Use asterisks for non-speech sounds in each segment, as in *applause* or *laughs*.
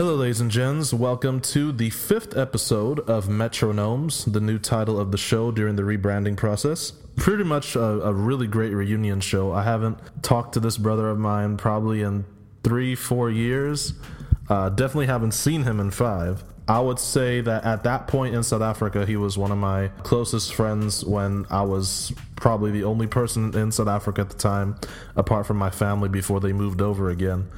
Hello, ladies and gents. Welcome to the fifth episode of Metro Gnomes, the new title of the show during the rebranding process. Pretty much a, a really great reunion show. I haven't talked to this brother of mine probably in three, four years. Uh, definitely haven't seen him in five. I would say that at that point in South Africa, he was one of my closest friends when I was probably the only person in South Africa at the time, apart from my family before they moved over again.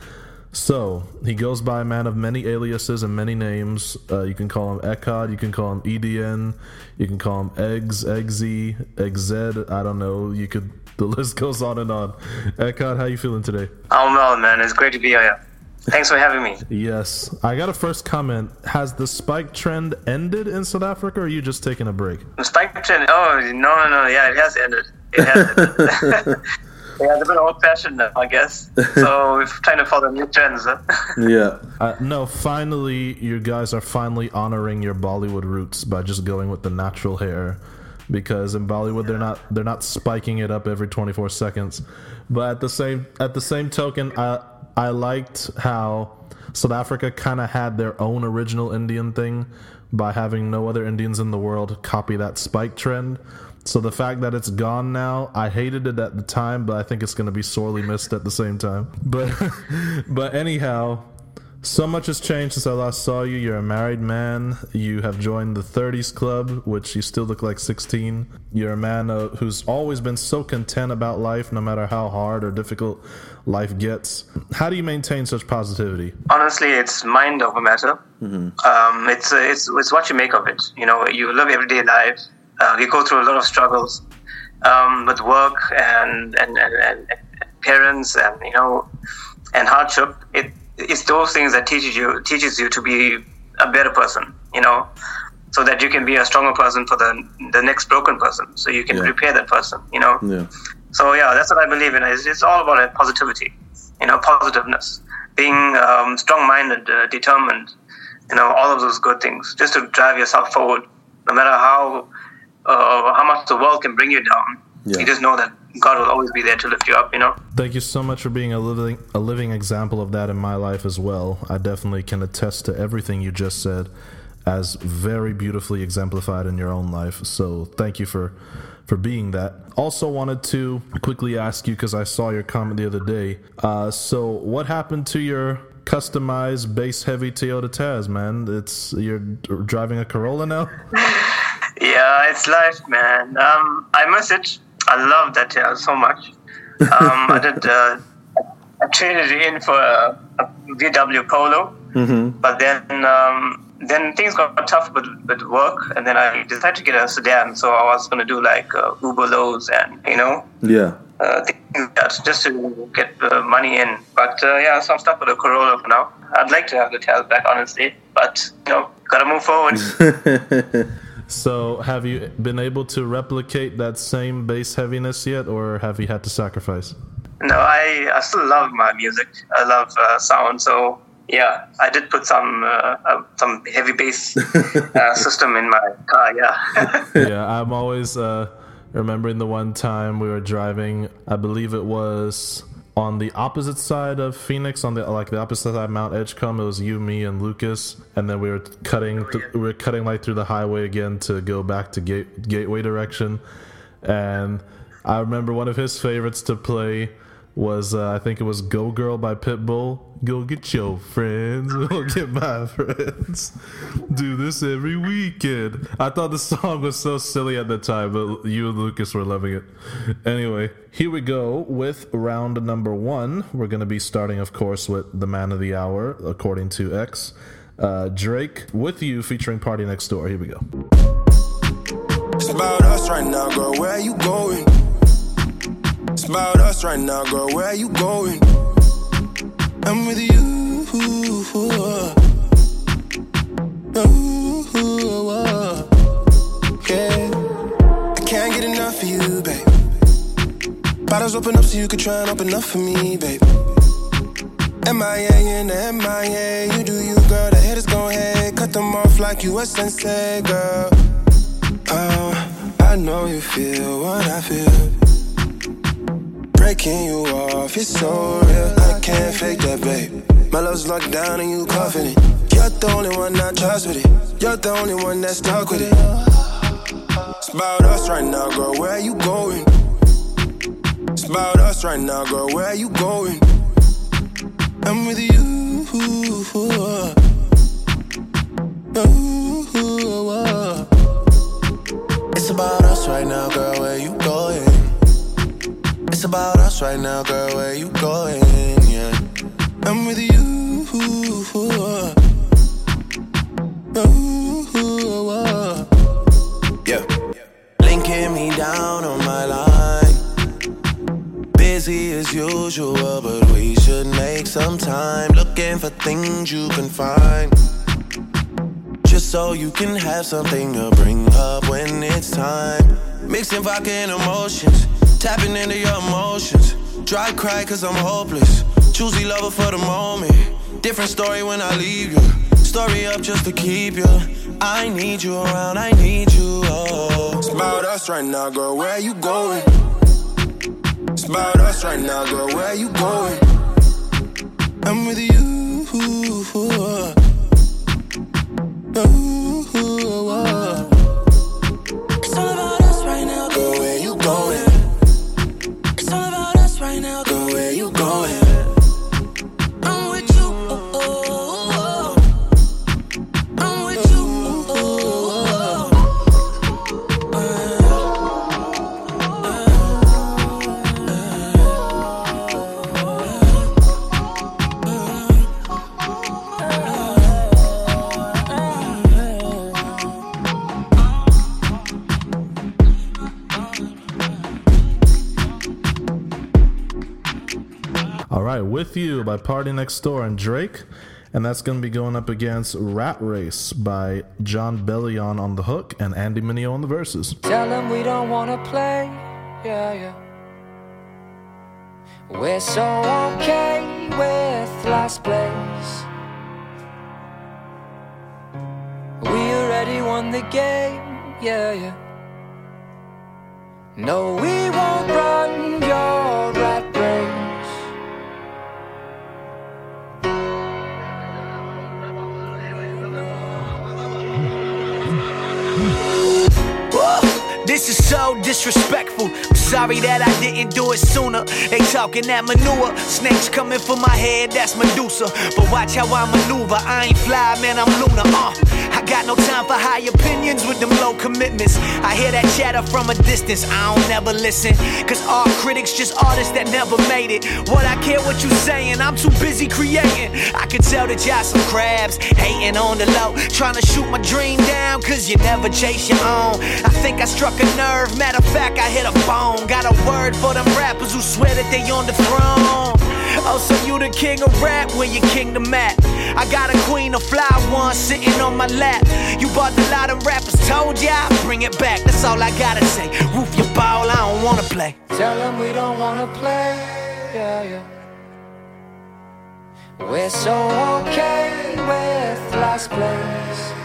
So he goes by a man of many aliases and many names. Uh, you can call him Eckard, you can call him EDN, you can call him Eggs, Eggsy, Eggzed. I don't know. You could. *laughs* The list goes on and on. Eckard, how you feeling today? I'm well, man. It's great to be here. Thanks for having me. Yes. I got a first comment. Has the spike trend ended in South Africa or are you just taking a break? The spike trend? Oh, no, no, no. Yeah, it has ended. It has ended. *laughs* *laughs* yeah, it's a bit old fashioned now, I guess. *laughs* So we're trying to follow new trends. Huh? *laughs* Yeah. Uh, no, finally, you guys are finally honoring your Bollywood roots by just going with the natural hair. Because in Bollywood, they're not they're not spiking it up every 24 seconds. But at the same at the same token, I I liked how South Africa kind of had their own original Indian thing by having no other Indians in the world copy that spike trend. So the fact that it's gone now, I hated it at the time, but I think it's going to be sorely missed at the same time. But *laughs* but anyhow, so much has changed since I last saw you. You're a married man. You have joined the 30s club, which you still look like 16. You're a man uh, who's always been so content about life, no matter how hard or difficult life gets. How do you maintain such positivity? Honestly, it's mind over matter. Um, it's, uh, it's it's what you make of it. You know, you live everyday life. Uh, you go through a lot of struggles um, with work and and, and and parents and you know and hardship. It it's those things that teaches you teaches you to be a better person. You know, so that you can be a stronger person for the the next broken person. So you can Yeah. repair that person. You know. Yeah. So yeah, that's what I believe in. It's, it's all about positivity, you know, positiveness, being um, strong-minded, uh, determined, you know, all of those good things, just to drive yourself forward, no matter how uh, how much the world can bring you down. Yeah. You just know that God will always be there to lift you up. You know. Thank you so much for being a living a living example of that in my life as well. I definitely can attest to everything you just said as very beautifully exemplified in your own life. So thank you for for being that. Also wanted to quickly ask you because I saw your comment the other day. Uh, so what happened to your customized base heavy Toyota Taz, man? It's you're driving a Corolla now. *laughs* Yeah, it's life, man. Um, I miss it. I love that yeah, so much. Um, I did. *laughs* Uh, I traded it in for a, a VW Polo, but then um, then things got tough with, with work, and then I decided to get a sedan. So I was going to do like uh, Uber loads and you know Yeah. uh, things like that just to get the money in. But uh, yeah, so I'm stuck with a Corolla for now. I'd like to have the Taz back, honestly, but you know, gotta move forward. *laughs* So have you been able to replicate that same bass heaviness yet, or have you had to sacrifice? No, I, I still love my music. I love uh, sound. So yeah, I did put some uh, uh, some heavy bass *laughs* uh, system in my car. Yeah, *laughs* yeah, I'm always uh, remembering the one time we were driving. I believe it was on the opposite side of Phoenix, on the like the opposite side of Mount Edgecombe. It was you, me, and Lucas, and then we were cutting. Th- we were cutting like through the highway again to go back to Gate- Gateway direction, and I remember one of his favorites to play was uh, I think it was "Go Girl" by Pitbull. Go get your friends, *laughs* go get my friends. Do this every weekend. I thought the song was so silly at the time, but you and Lucas were loving it. Anyway, here we go with round number one. We're going to be starting, of course, with the man of the hour, according to X. Uh, Drake with you featuring PartyNextDoor. Here we go. It's about us right now, girl. Where you going? It's about us right now, girl. Where you going? I'm with you. Yeah. I can't get enough of you, babe. Bottles open up so you can try and open up for me, babe. MIA in the MIA, you do you, girl. The haters gon' hate, cut them off like you a sensei, girl. Oh, I know you feel what I feel. Breaking you off, it's so real. I can't fake that, babe. My love's locked down and you confident. You're the only one I trust with it. You're the only one that's stuck with it. It's about us right now, girl. Where are you going? It's about us right now, girl. Where are you going? I'm with you. Uh. It's about us right now, girl. Where are you going? It's about us right now, girl. Where you going? Yeah, I'm with you. Yeah, linking me down on my line. Busy as usual, but we should make some time. Looking for things you can find just so you can have something to bring up when it's time. Mixing vodka and emotions, tapping into your emotions. Dry cry cause I'm hopeless. Choosy lover for the moment. Different story when I leave you. Story up just to keep you. I need you around, I need you. Oh. It's about us right now, girl. Where you going? It's about us right now, girl. Where you going? I'm with you. It's by PartyNextDoor and Drake, and that's going to be going up against Rat Race by Jon Bellion on the hook and Andy Mineo on the verses. Tell them we don't wanna play, yeah, yeah. We're so okay with last place. We already won the game, yeah, yeah. No, we won't run your This is so disrespectful. Sorry that I didn't do it sooner. They talking that manure. Snakes coming for my head, that's Medusa. But watch how I maneuver. I ain't fly, man, I'm lunar. Uh, I got no time for high opinions with them low commitments. I hear that chatter from a distance. I don't never listen. Cause all critics just artists that never made it. What I care what you saying, I'm too busy creating. I can tell that y'all some crabs, hating on the low. Trying to shoot my dream down, cause you never chase your own. I think I struck a nerve, matter of fact, I hit a bone. Got a word for them rappers who swear that they on the throne. Oh, so you the king of rap, where your kingdom at? I got a queen of fly one sitting on my lap. You bought the lot of rappers, told ya, I bring it back. That's all I gotta say. Roof your ball, I don't wanna play. Tell them we don't wanna play, yeah, yeah. We're so okay with last place.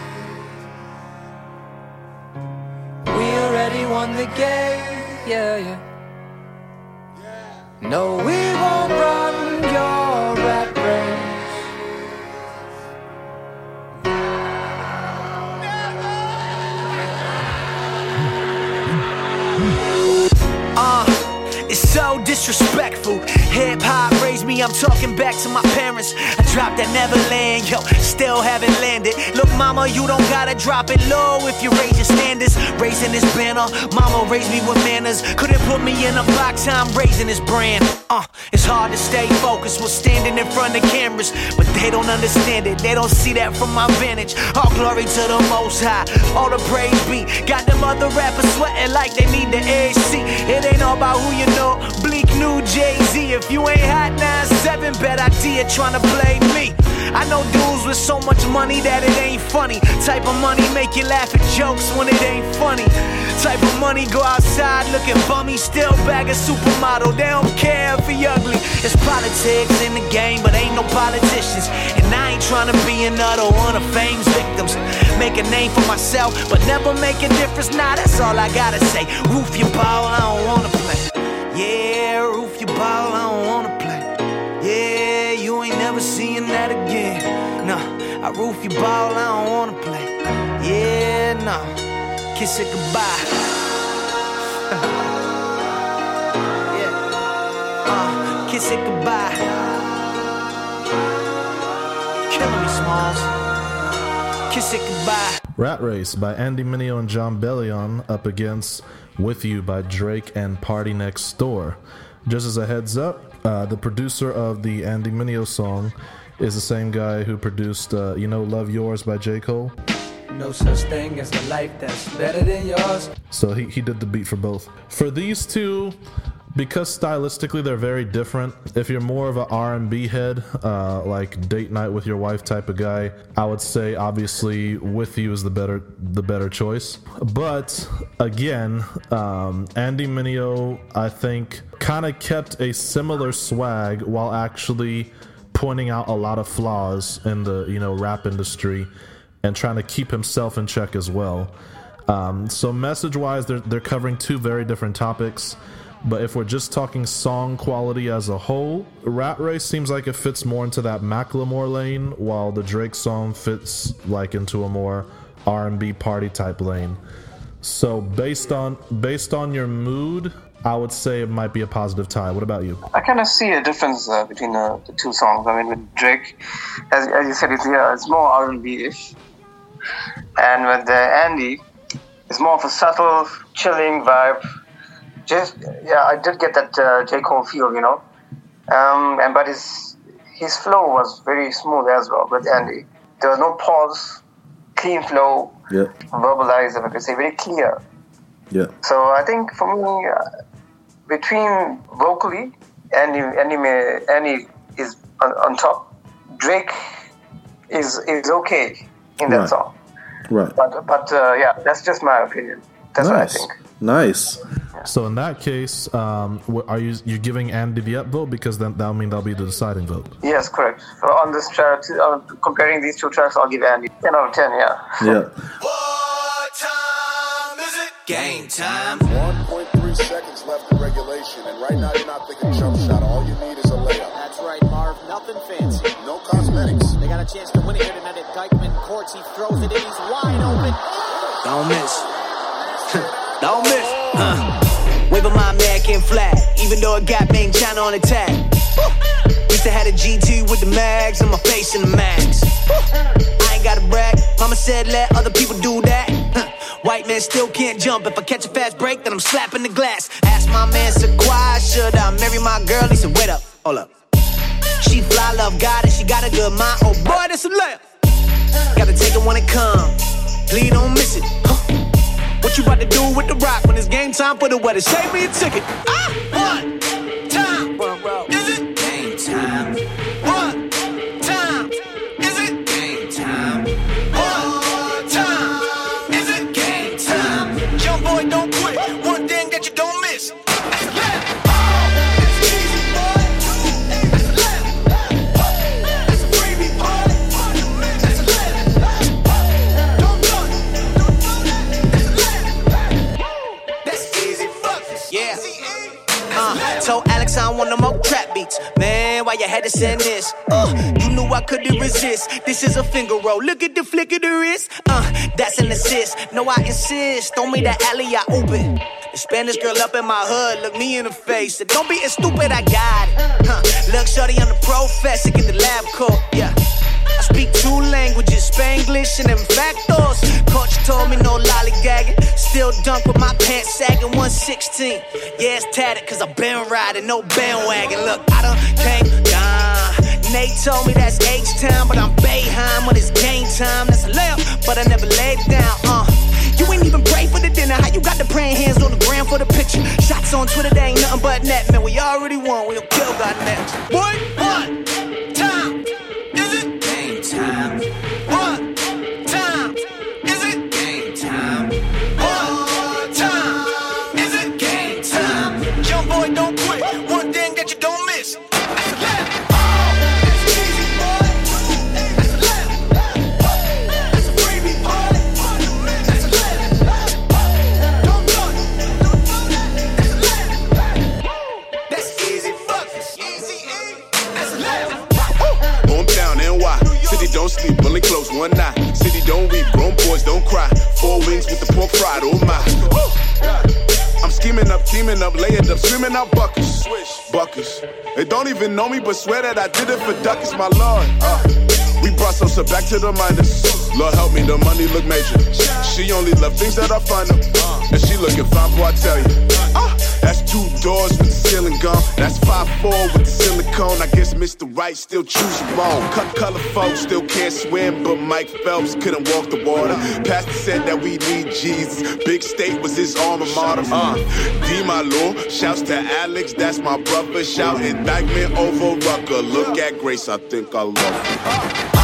Already won the game, yeah, yeah. No, we won't run your rat race. Uh, it's so disrespectful. Hip hop raised me, I'm talking back to my parents. I dropped that Neverland, yo, still haven't landed. Look, mama, you don't gotta drop it low if you raise your standards. Raising this banner, mama raised me with manners. Couldn't put me in a box, I'm raising this brand. Uh, it's hard to stay focused while standing in front of cameras, but they don't understand it. They don't see that from my vantage. All glory to the Most High, all the praise be. Got them other rappers sweating like they need the AC. It ain't all about who you know. Bleak new Jay Z. If you ain't hot 9-7, bad idea trying to play me. I know dudes with so much money that it ain't funny. Type of money make you laugh at jokes when it ain't funny. Type of money go outside looking bummy, still bag a supermodel. They don't care if he ugly. It's politics in the game, but ain't no politicians. And I ain't trying to be another one of fame's victims. Make a name for myself, but never make a difference. Nah, that's all I gotta say. Roof your ball, I don't wanna play. Yeah, roof your ball, I don't wanna play. I roof your ball, I don't wanna play. Yeah, no. Kiss it goodbye. *laughs* yeah. Uh, kiss it goodbye. Killing me, Smalls. Kiss it goodbye. Rat Race by Andy Mineo and Jon Bellion up against With You by Drake and PartyNextDoor. Just as a heads up, uh, the producer of the Andy Mineo song is the same guy who produced, uh, you know, Love Yours by J. Cole. No such thing as a life that's better than yours. So he, he did the beat for both. For these two, because stylistically they're very different. If you're more of an R&B head, uh, like date night with your wife type of guy, I would say obviously with you is the better the better choice. But again, um, Andy Mineo, I think, kind of kept a similar swag while actually pointing out a lot of flaws in the you know rap industry and trying to keep himself in check as well. Um, so message wise, they're they're covering two very different topics. But if we're just talking song quality as a whole, Rat Race seems like it fits more into that Macklemore lane, while the Drake song fits like into a more R&B party type lane. So based on based on your mood, I would say it might be a positive tie. What about you? I kind of see a difference uh, between the, the two songs. I mean, with Drake, as, as you said, it's, yeah, it's more R&B-ish, and with uh, Andy, it's more of a subtle, chilling vibe. Just yeah, I did get that uh, J Cole feel, you know, um, and but his his flow was very smooth as well with Andy. There was no pause, clean flow, Yeah. verbalized, if I could say, very clear. Yeah. So I think for me, uh, between vocally, Andy, Andy, may, Andy is on, on top. Drake is is okay in that Right. song, Right. but but uh, yeah, that's just my opinion. That's what I nice. think. Nice. So in that case, um, are you you giving Andy the upvote because then that'll mean that'll be the deciding vote? Yes, correct. So on this track, uh, comparing these two tracks, I'll give Andy 10 out of 10. Yeah. Yeah. What time is it? Game time. 1.3 seconds left in regulation, and right now you're not thinking jump shot. All you need is a layup. That's right, Marv. Nothing fancy. No cosmetics. They got a chance to win it here tonight at Dyckman Courts. He throws it in. He's wide open. Don't miss. *laughs* Don't miss. Uh. Waving my American flag, even though it got Main China on attack. tag. Used to have a GT with the mags and my face in the mags. I ain't gotta brag. Mama said let other people do that. White man still can't jump. If I catch a fast break, then I'm slapping the glass. Ask my man Sequoia, should I marry my girl? He said, wait up, hold up. She fly, love God, and she got a good mind. Oh boy, that's a layup. Gotta take it when it comes. Please don't miss it. Huh. What you about to do with the rock when it's game time for the weather? Save me a ticket. Ah, one Man, why you had to send this? Uh, you knew I couldn't resist. This is a finger roll. Look at the flick of the wrist. Uh, that's an assist. No, I insist. Throw me the alley, I open. The Spanish girl up in my hood, look me in the face. Said, Don't be as stupid, I got it. Huh. Look, shorty, I'm the professor, get the lab coat. Yeah. Speak two languages, Spanglish and them factors. Coach told me no lollygagging. Still dunk with my pants sagging 116. Yeah, it's tatted cause I been riding, no bandwagon. Look, I done came down. Nate told me that's H-Town, but I'm Bayheim when it's game time. That's a layup, but I never laid down. Uh, you ain't even pray for the dinner. How you got the praying hands on the ground for the picture? Shots on Twitter, they ain't nothing but net. Man, we already won. We'll kill God next. Boy, one one eye. City don't weep, grown boys don't cry. Four wings with the pork fried, oh my. I'm scheming up, teaming up, laying up, swimming out buckets. Buckets. They don't even know me, but swear that I did it for duckets, my lord. Uh, we brought some Sosa back to the minors. Lord help me, the money look major. She only love things that are fun. And she looking fine, boy, I tell you. That's two doors with the ceiling gone. That's five four with the silicone. I guess Mr. Right still choosing wrong. Cut color folks still can't swim, but Mike Phelps couldn't walk the water. Pastor said that we need Jesus. Big State was his alma mater. Uh, D my lord, shouts to Alex, that's my brother. Shout indictment over Rucker. Look at Grace, I think I love her.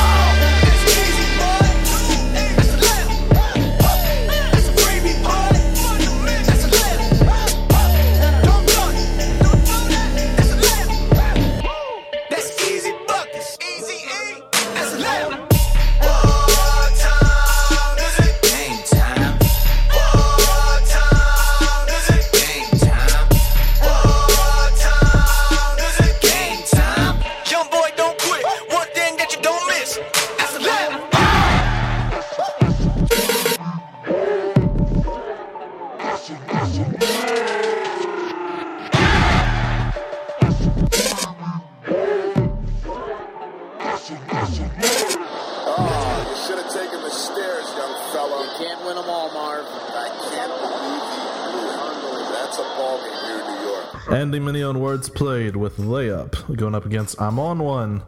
Going up against I'm on one.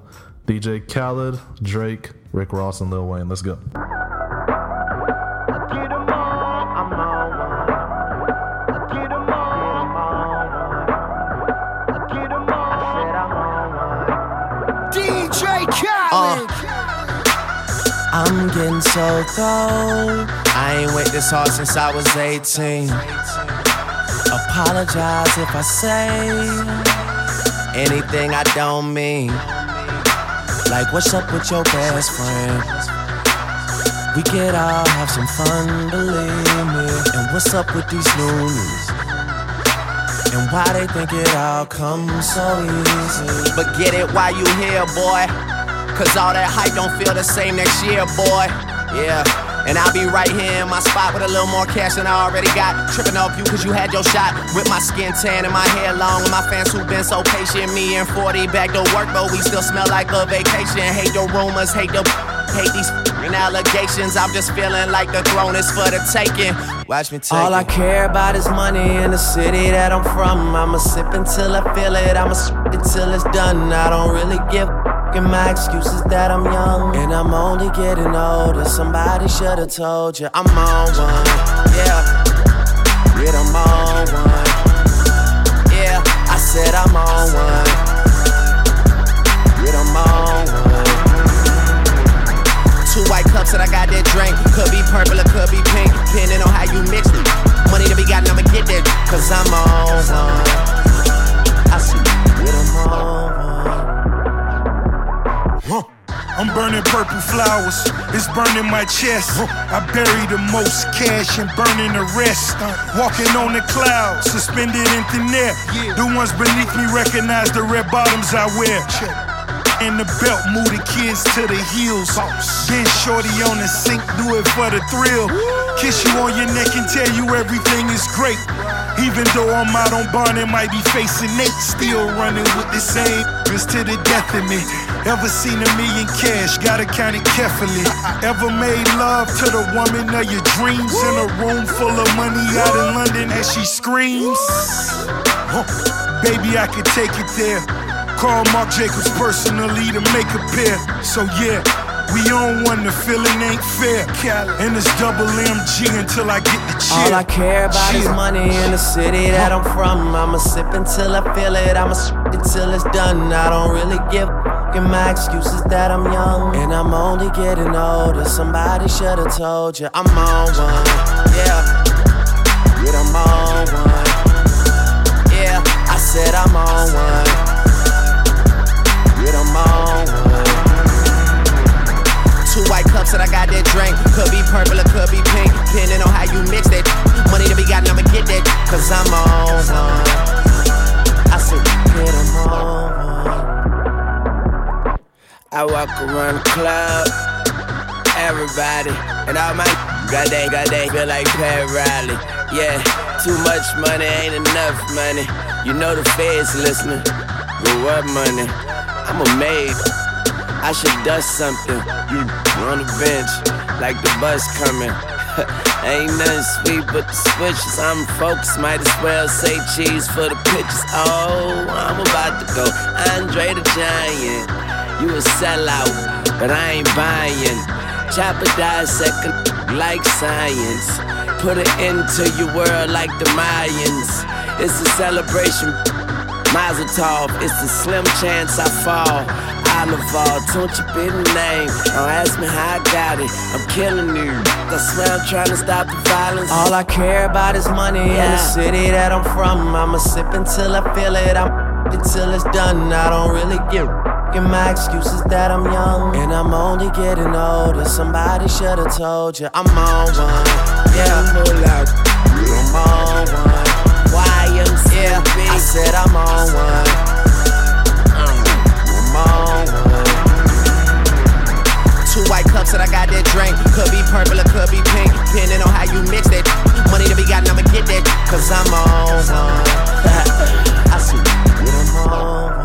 DJ Khaled, Drake, Rick Ross, and Lil Wayne. Let's go. DJ Khaled. Uh. I'm getting so cold. I ain't wait this hard since I was 18. Apologize if I say anything I don't mean. Like, what's up with your best friend? We could all have some fun, believe me. And what's up with these loonies? And why they think it all comes so easy? But get it while you here, boy. Cause all that hype don't feel the same next year, boy. Yeah. And I'll be right here in my spot with a little more cash than I already got. Tripping off you cause you had your shot. With my skin tan and my hair long. And my fans who've been so patient. Me and 40 back to work, but we still smell like a vacation. Hate the rumors, hate the hate these f***ing allegations. I'm just feeling like the throne is for the taking. Watch me take All I care about is money in the city that I'm from. I'ma sip until I feel it. I'ma sip until it's done. I don't really give and my excuses that I'm young and I'm only getting older. Somebody should have told you I'm on one. Yeah, yeah, I'm on one. Yeah, I said I'm on one. Yeah, I'm on one. Two white cups that I got that drink. Could be purple or could be pink, depending on how you mix it. Money to be gotten, I'ma get that. Cause I'm on one. I'm burning purple flowers, it's burning my chest. I bury the most cash and burning the rest. Walking on the clouds, suspended in thin air. The ones beneath me recognize the red bottoms I wear. In the belt, move the kids to the heels. Then shorty on the sink, do it for the thrill. Kiss you on your neck and tell you everything is great. Even though I'm out on bond and might be facing Nate, still running with the same bitch to the death of me. Ever seen a million cash? Gotta count it carefully. Ever made love to the woman of your dreams in a room full of money out in London as she screams? Huh. Baby, I could take it there. Call Marc Jacobs personally to make a pair. So yeah, we on one, the feeling ain't fair. And it's double MG until I get the cheer. All I care about is money in the city that I'm from. I'ma sip until I feel it. I'ma sip until it's done. I don't really give and my excuses that I'm young and I'm only getting older. Somebody should have told you I'm on one. Yeah, yeah, I'm on one. Yeah, I said I'm on one. Yeah, I'm on one. Two white cups that I got that drink. Could be purple or could be pink, depending on how you mix that. *laughs* Money to be gotten, I'ma get that. Cause I'm on one. I said, yeah, I'm on one. I walk around the club, everybody. And all my got they, got they feel like Pat Riley. Yeah, too much money ain't enough money. You know the feds listening. But what money? I'm a maid. I should dust something. You on the bench, like the bus coming. *laughs* Ain't nothing sweet but the switches. I'm folks might as well say cheese for the pictures. Oh, I'm about to go. Andre the Giant. You a sellout, but I ain't buying. Chopper second like science. Put it into your world like the Mayans. It's a celebration. Mazel tov, it's a slim chance I fall. Oliver, don't you be the name. Don't ask me how I got it. I'm killing you. I swear I'm trying to stop the violence. All I care about is money yeah. and the city that I'm from. I'ma sip until I feel it. I'm until it's done. I don't really give. And my excuse is that I'm young and I'm only getting older. Somebody should have told you I'm on one. Yeah, I'm on one. YMCA. Yeah, I said mm. I'm on one. Two white cups that I got that drink. Could be purple or could be pink. Depending on how you mix that. *laughs* Money to be gotten, I'ma get that. Cause I'm on one. *laughs* I see what I'm on one.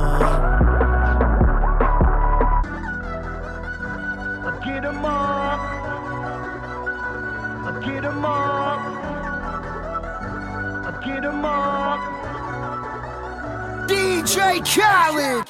DJ Khaled.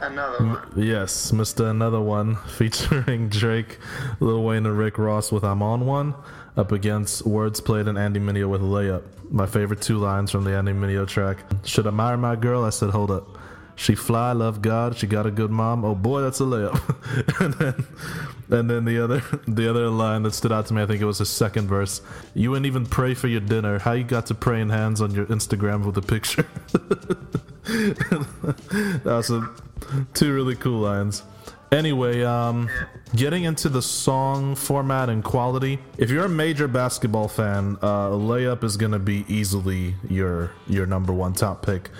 Another one. Yes, Mr. Another One *laughs* featuring Drake, Lil Wayne, and Rick Ross with I'm On One up against Wordsplayed and Andy Mineo with Layup. My favorite two lines from the Andy Mineo track. Should I marry my girl? I said, hold up. She fly, love God, she got a good mom. Oh boy, that's a layup. *laughs* and then and then the other the other line that stood out to me, I think it was the second verse. You wouldn't even pray for your dinner. How you got to praying hands on your Instagram with a picture? *laughs* *laughs* that was a Two really cool lines. Anyway, um, getting into the song format and quality. If you're a major basketball fan, uh, "Layup" is gonna be easily your your number one top pick.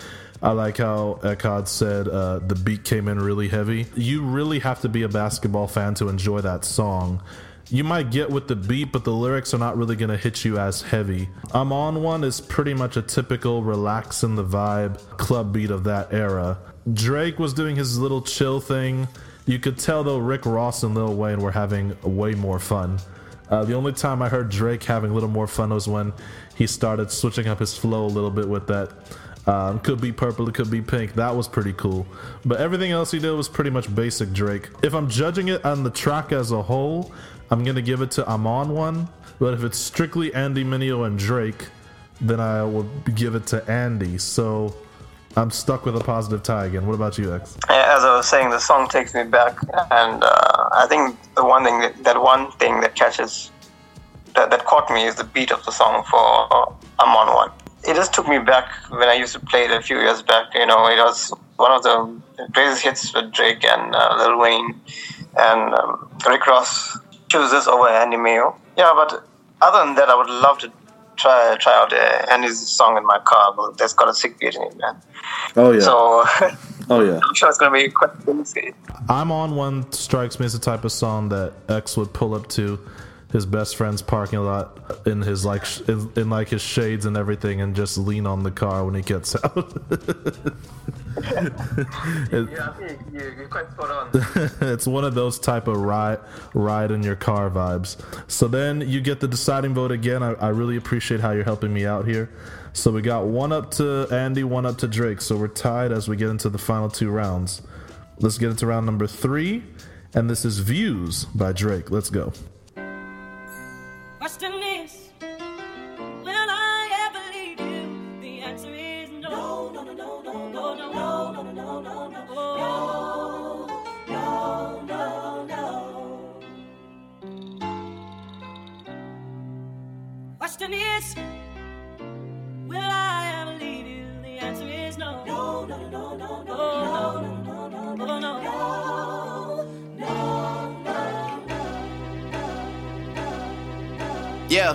I like how Eckard said uh, the beat came in really heavy. You really have to be a basketball fan to enjoy that song. You might get with the beat, but the lyrics are not really gonna hit you as heavy. I'm on one is pretty much a typical relax in the vibe club beat of that era. Drake was doing his little chill thing. You could tell though Rick Ross and Lil Wayne were having way more fun. Uh, the only time I heard Drake having a little more fun was when he started switching up his flow a little bit with that. Um, could be purple, it could be pink. That was pretty cool. But everything else he did was pretty much basic Drake. If I'm judging it on the track as a whole, I'm gonna give it to I'm on one. But if it's strictly Andy Mineo and Drake, then I will give it to Andy. So I'm stuck with a positive tie again. What about you, X? As I was saying, the song takes me back, and uh, I think the one thing that, that one thing that catches that, that caught me is the beat of the song for uh, I'm on one. It just took me back when I used to play it a few years back. You know, it was one of the greatest hits with Drake and uh, Lil Wayne, and um, Rick Ross chooses over Andy Mineo. Yeah, but other than that, I would love to try try out uh, Andy's song in my car. But that's got a sick beat in it, man. Oh yeah. So. *laughs* oh yeah. I'm sure it's gonna be quite crazy. I'm on one strikes me as the type of song that X would pull up to his best friend's parking lot in his like sh- in, in, like his shades and everything and just lean on the car when he gets out. yeah, you're quite spot on. it's one of those type of ride ride in your car vibes. So then you get the deciding vote again. I, I really appreciate how you're helping me out here. So we got one up to Andy, one up to Drake. So we're tied as we get into the final two rounds. Let's get into round number three, and this is Views by Drake. Let's go. Question is, will I ever leave you? The answer is no. No, no, no, no, no, no, no, no, no, no, no, no, no, no. Question is. Will I ever leave you? The answer is no. No, no, no, no, no, no, no, no, no, no, no, no, Yeah.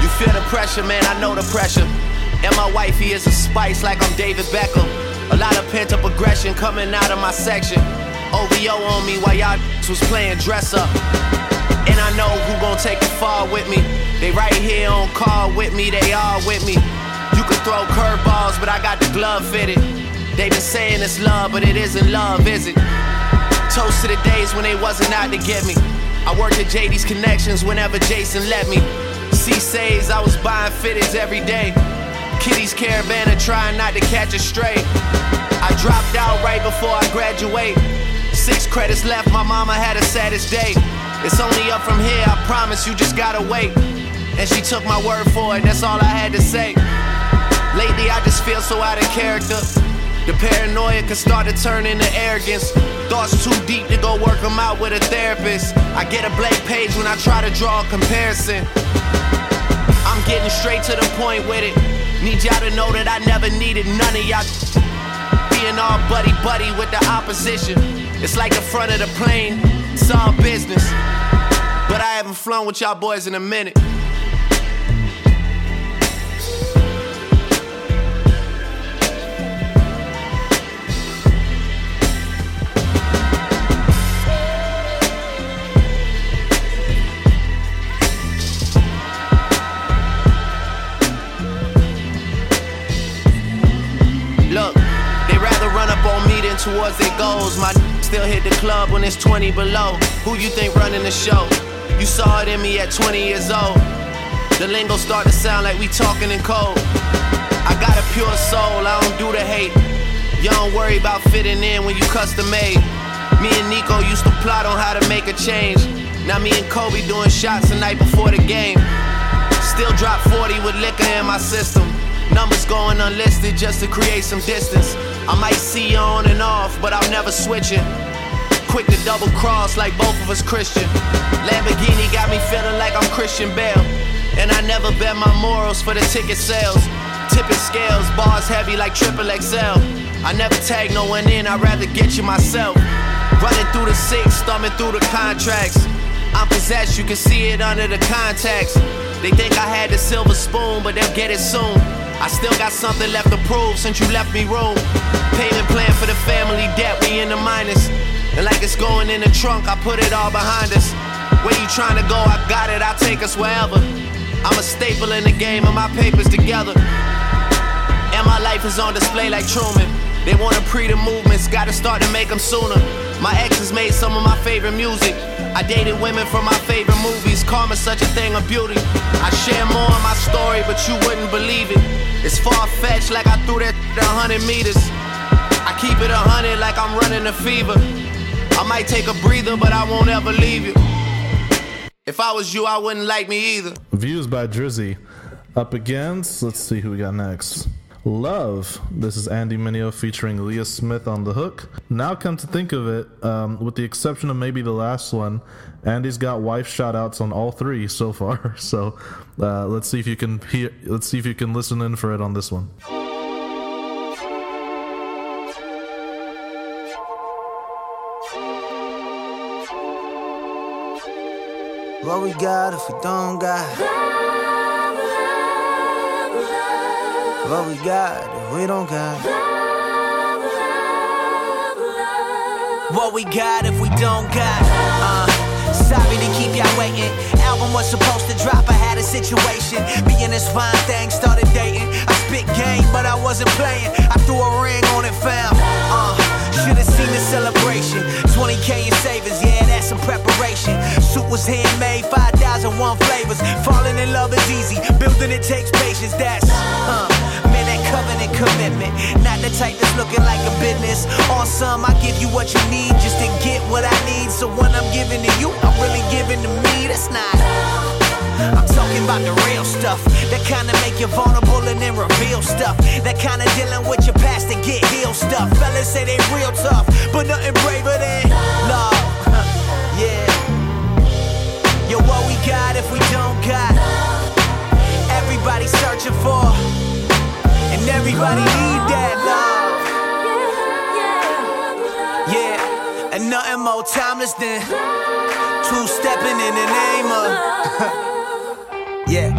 You feel the pressure, man. I know the pressure. And my wifey is a spice like I'm David Beckham. A lot of pent up aggression coming out of my section. OVO on me while y'all was playing dress up. And I know who gon' take the fall with me. They right here on call with me, they all with me. You can throw curveballs, but I got the glove fitted. They been saying it's love, but it isn't love, is it? Toast to the days when they wasn't out to get me. I worked at JD's Connections whenever Jason let me. C says I was buying fitteds every day. Kitty's Caravan and trying not to catch a stray. I dropped out right before I graduate. Six credits left, my mama had a saddest day. It's only up from here, I promise you just gotta wait. And she took my word for it, that's all I had to say. Lately, I just feel so out of character. The paranoia can start to turn into arrogance. Thoughts too deep to go work them out with a therapist. I get a blank page when I try to draw a comparison. I'm getting straight to the point with it. Need y'all to know that I never needed none of y'all. Being all buddy buddy with the opposition. It's like the front of the plane, it's all business. But I haven't flown with y'all boys in a minute. Towards their goals. My *laughs* still hit the club when it's 20 below. Who you think running the show? You saw it in me at 20 years old. The lingo start to sound like we talking in code. I got a pure soul, I don't do the hate. You don't worry about fitting in when you custom made. Me and Nico used to plot on how to make a change. Now me and Kobe doing shots the night before the game. Still drop 40 with liquor in my system. Numbers going unlisted just to create some distance. I might see you on and off, but I'm never switching. Quick to double cross like both of us Christian. Lamborghini got me feeling like I'm Christian Bale. And I never bet my morals for the ticket sales. Tipping scales, bars heavy like triple XL. I never tag no one in, I'd rather get you myself. Running through the six, thumbing through the contracts. I'm possessed, you can see it under the contacts. They think I had the silver spoon, but they'll get it soon. I still got something left to prove since you left me room. Payment plan for the family debt, we in the minus. And like it's going in the trunk, I put it all behind us. Where you trying to go? I got it, I'll take us wherever. I'm a staple in the game and my papers together. And my life is on display like Truman. They wanna pre the movements, gotta start to make them sooner. My exes made some of my favorite music. I dated women from my favorite movies. Karma's such a thing of beauty. I share more of my story, but you wouldn't believe it. It's far fetched, like I threw that a hundred meters. I keep it a hundred, like I'm running a fever. I might take a breather, but I won't ever leave you. If I was you, I wouldn't like me either. Views by Drizzy. Up against, let's see who we got next. Love. This is Andy Mineo featuring Leah Smith on the hook. Now, come to think of it, um, with the exception of maybe the last one, Andy's got wife shout outs on all three so far. *laughs* So uh, let's see if you can hear. Let's see if you can listen in for it on this one. What we got if we don't got? What we got if we don't got? love, love, love. What we got if we don't got? Uh, sorry to keep y'all waiting. Album was supposed to drop, I had a situation. Being this fine thing, started dating. I spit game, but I wasn't playing. I threw a ring on it, fam. Uh, should've seen the celebration. 20k in savings, yeah, that's some preparation. Suit was handmade, 5,001 flavors. Falling in love is easy, building it takes patience. That's, uh, covenant commitment. Not the type that's looking like a business. On some, I give you what you need just to get what I need. So when I'm giving to you, I'm really giving to me. That's not. I'm talking about the real stuff that kinda make you vulnerable and then reveal stuff. That kinda dealing with your past and get healed stuff. Fellas say they real tough, but nothing braver than love. *laughs* yeah. Yo, what we got if we don't got? Everybody searching for, everybody need that love. Yeah, and nothing more timeless than two stepping in the name of. *laughs* yeah.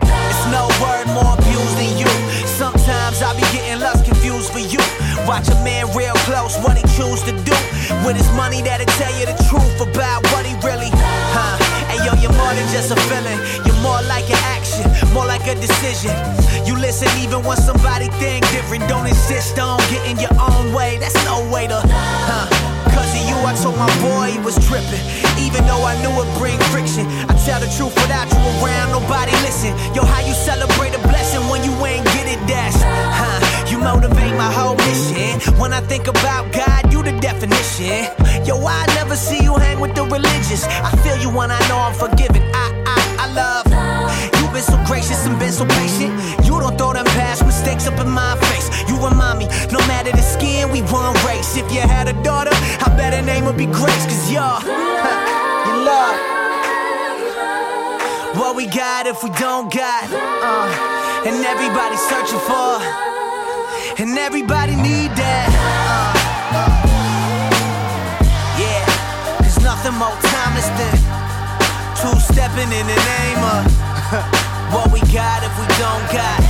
It's no word more abused than you. Sometimes I be getting lost confused for you. Watch a man real close, what he choose to do with his money that'll tell you the truth about what he really. Huh? Hey yo, you're more than just a feeling. You're more like an more like a decision. You listen even when somebody think different. Don't insist on getting your own way. That's no way to. Huh? Cause of you, I told my boy he was tripping. Even though I knew it bring friction. I tell the truth without you around, nobody listen. Yo, how you celebrate a blessing when you ain't get it? That's huh? You motivate my whole mission. When I think about God, you the definition. Yo, I never see you hang with the religious. I feel you when I know I'm forgiven. I, I, I love. So gracious and been so patient. You don't throw them past mistakes up in my face. You remind me, no matter the skin, we one race. If you had a daughter, I bet her name would be Grace. Cause y'all, *laughs* you love. What we got if we don't got? Uh, and everybody searching for. And everybody need that. Uh, yeah, there's nothing more timeless than two stepping in the name of *laughs* what we got if we don't got.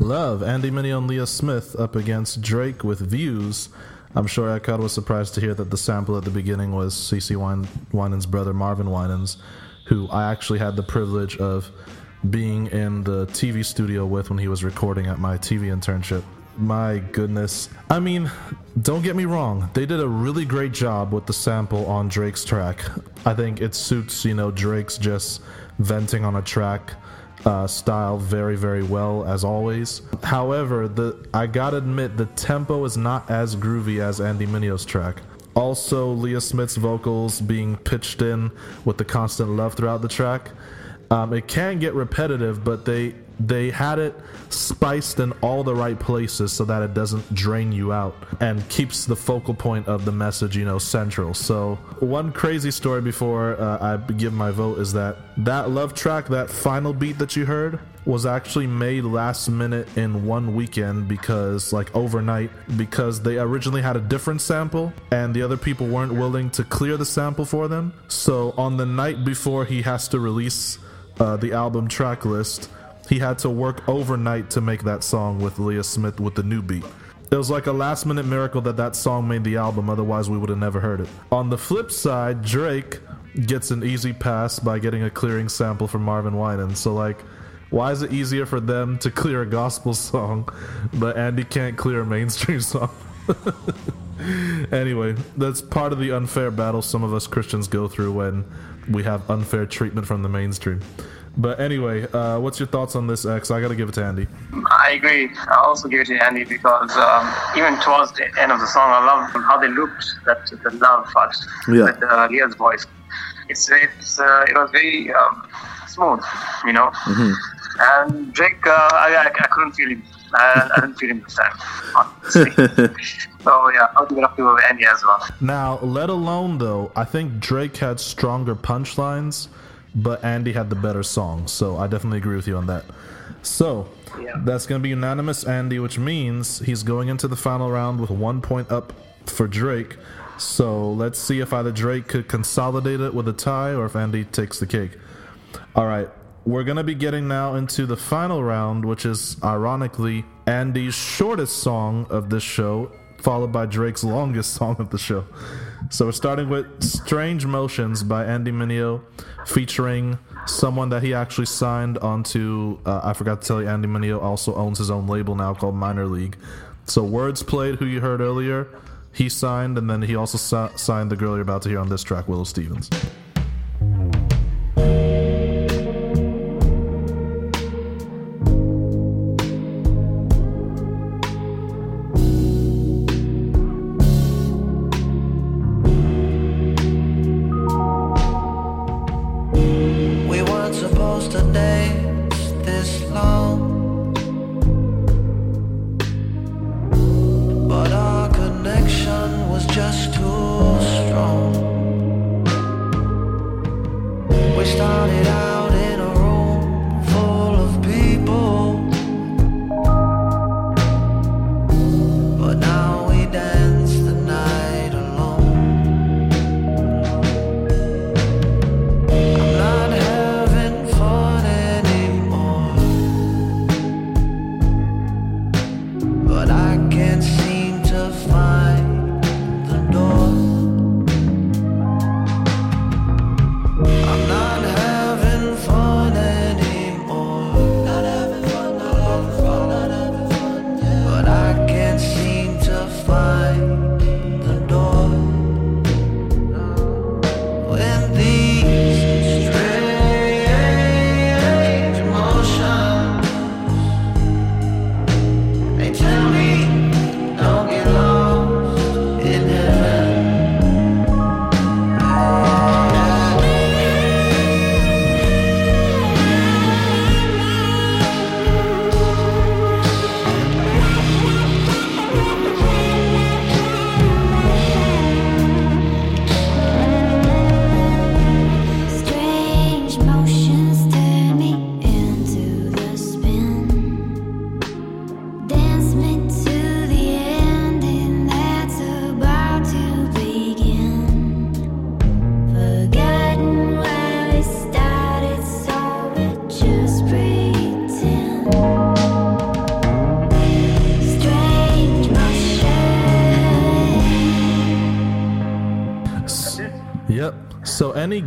Love, Andy Mineo and Leah Smith up against Drake with Views. I'm sure Eckard was surprised to hear that the sample at the beginning was CeCe Win- Winans' brother Marvin Winans, who I actually had the privilege of being in the TV studio with when he was recording at my TV internship. My goodness. I mean, don't get me wrong, they did a really great job with the sample on Drake's track. I think it suits, you know, Drake's just venting on a track uh, style very very well as always. However, the I gotta admit the tempo is not as groovy as Andy Mineo's track. Also, Leah Smith's vocals being pitched in with the constant love throughout the track. Um, it can get repetitive, but they they had it spiced in all the right places so that it doesn't drain you out and keeps the focal point of the message, you know, central. So one crazy story before uh, I give my vote is that that love track, that final beat that you heard, was actually made last minute in one weekend because like overnight because they originally had a different sample and the other people weren't willing to clear the sample for them. So on the night before he has to release uh, the album track list, he had to work overnight to make that song with Leah Smith with the new beat. It was like a last minute miracle that that song made the album, otherwise, we would have never heard it. On the flip side, Drake gets an easy pass by getting a clearing sample from Marvin Winans. So, like, why is it easier for them to clear a gospel song, but Andy can't clear a mainstream song? *laughs* anyway, that's part of the unfair battle some of us Christians go through when we have unfair treatment from the mainstream. But anyway, uh, what's your thoughts on this, X? I gotta give it to Andy. I agree. I also give it to Andy because um, even towards the end of the song, I love how they looped that the love part Yeah. with uh, Leah's voice. It's it's uh, it was very um, smooth, you know. Mhm. And Drake, uh, I, I I couldn't feel him. I, I didn't feel him this time. honestly. *laughs* so yeah, I'll give it up to Andy as well. Now, let alone though, I think Drake had stronger punchlines, but Andy had the better song. So I definitely agree with you on that. So Yeah. that's going to be unanimous, Andy, which means he's going into the final round with one point up for Drake. So let's see if either Drake could consolidate it with a tie or if Andy takes the cake. All right. We're going to be getting now into the final round, which is ironically Andy's shortest song of this show, followed by Drake's longest *laughs* song of the show. So we're starting with Strange Motions by Andy Mineo, featuring someone that he actually signed onto. Uh, I forgot to tell you, Andy Mineo also owns his own label now called Miner League. So Wordsplayed, who you heard earlier, he signed, and then he also si- signed the girl you're about to hear on this track, Willow Stevens.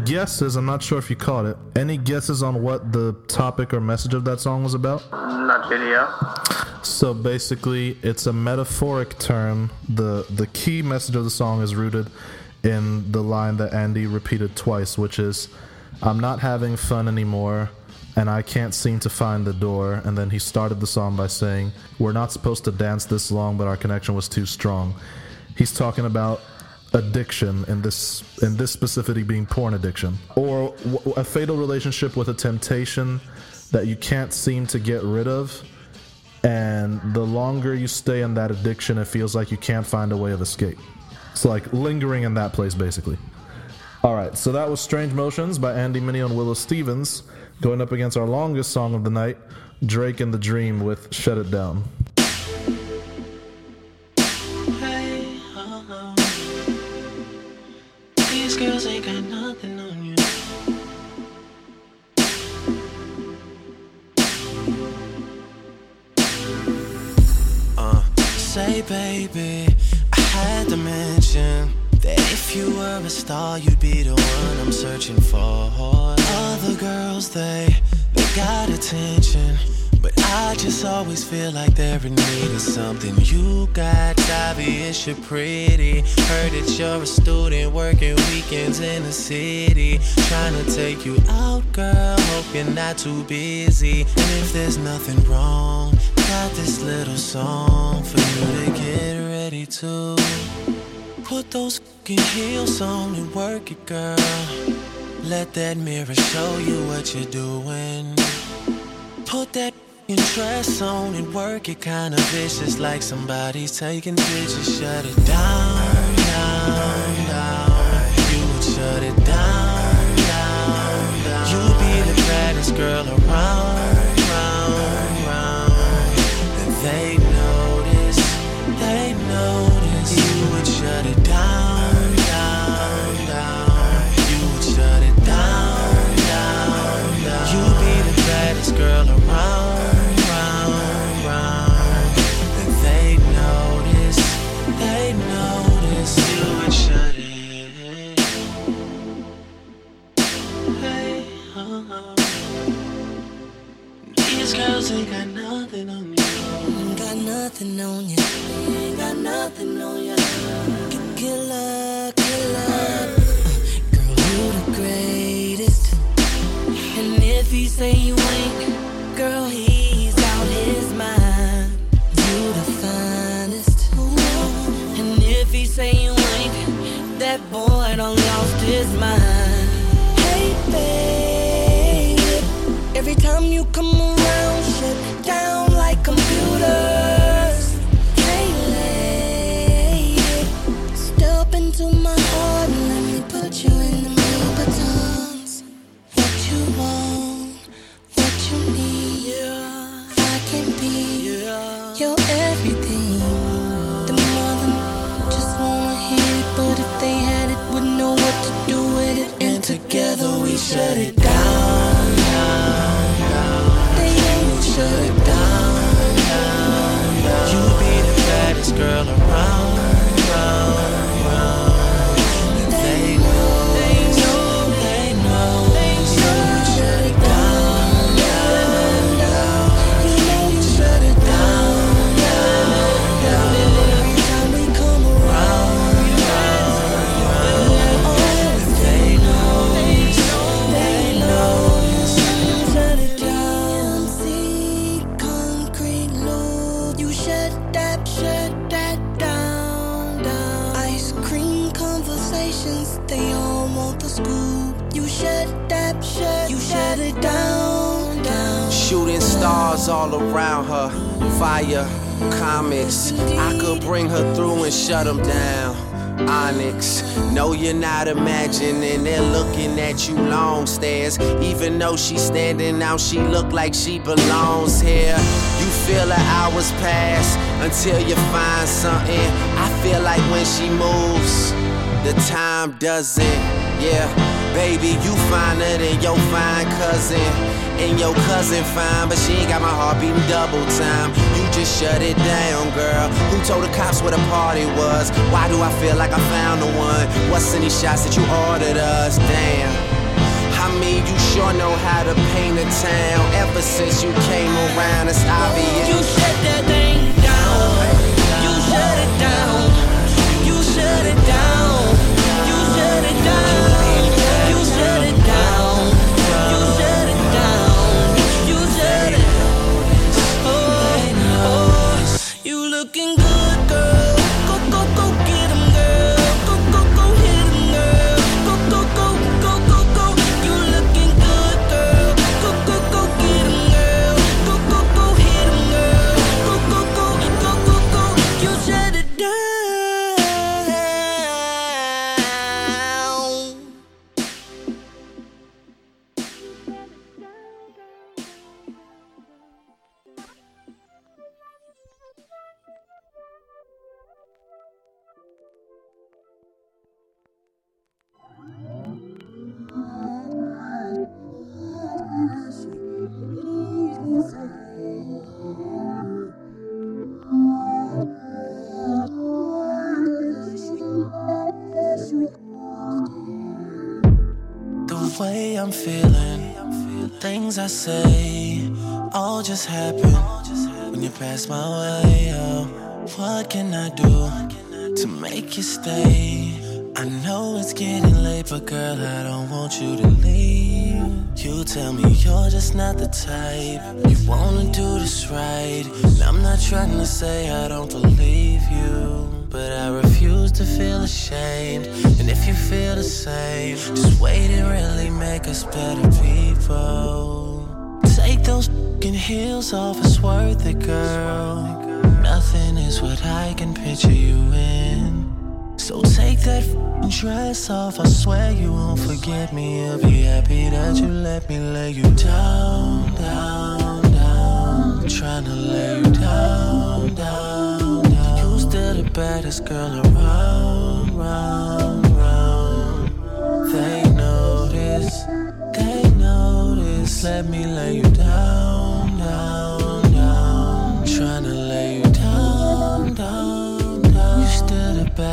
Guesses? I'm not sure if you caught it. Any guesses on what the topic or message of that song was about? Not really, yeah. So basically, it's a metaphoric term. the The key message of the song is rooted in the line that Andy repeated twice, which is, "I'm not having fun anymore." And I can't seem to find the door. And then he started the song by saying, We're not supposed to dance this long, but our connection was too strong. He's talking about addiction in this in this specificity being porn addiction or w- a fatal relationship with a temptation that you can't seem to get rid of. And the longer you stay in that addiction it feels like you can't find a way of escape. It's like lingering in that place basically. All right so that was strange motions by andy mineo and willow stevens going up against our longest song of the night drake and the dream with shut it down Girls ain't got nothing on you. Uh, say, baby, I had to mention that if you were a star, you'd be the one I'm searching for. Other girls, they they got attention. But I just always feel like they're in need of something you got. Obvious you're pretty. Heard that you're a student working weekends in the city. Trying to take you out, girl. Hope you're not too busy. And if there's nothing wrong, got this little song for you to get ready to. Put those fucking heels on and work it, girl. Let that mirror show you what you're doing. Put that dress on and work it kinda vicious like somebody's taking pictures. Shut it down, down, down. You would shut it down, down, down. You be the baddest girl around, say you ain't, girl, he's out his mind. You the finest. And if he say you ain't, that boy done lost his mind. Hey, babe. Every time you come around, shut it stars all around her. Fire, comics. I could bring her through and shut them down. Onyx, no, you're not imagining. They're looking at you long stares. Even though she's standing out, she look like she belongs here. You feel the hours pass until you find something. I feel like when she moves, the time doesn't. Yeah, baby, you finer than your fine cousin. And your cousin fine, but she ain't got my heart beating double time. You just shut it down, girl. Who told the cops where the party was? Why do I feel like I found the one? What's in these shots that you ordered us? Damn. I mean, you sure know how to paint a town. Ever since you came around, it's obvious. You not the type. You wanna do this right. And I'm not trying to say I don't believe you. But I refuse to feel ashamed. And if you feel the same, just wait and really make us better people. Take those fing heels off, it's worth it, girl. Nothing is what I can picture you in. So take that dress off, I swear you won't forget me. I'll be happy that you let me lay you down, down, down. Tryna lay you down, down, down. You still the baddest girl around, round, round. They notice, they notice. Let me lay you down,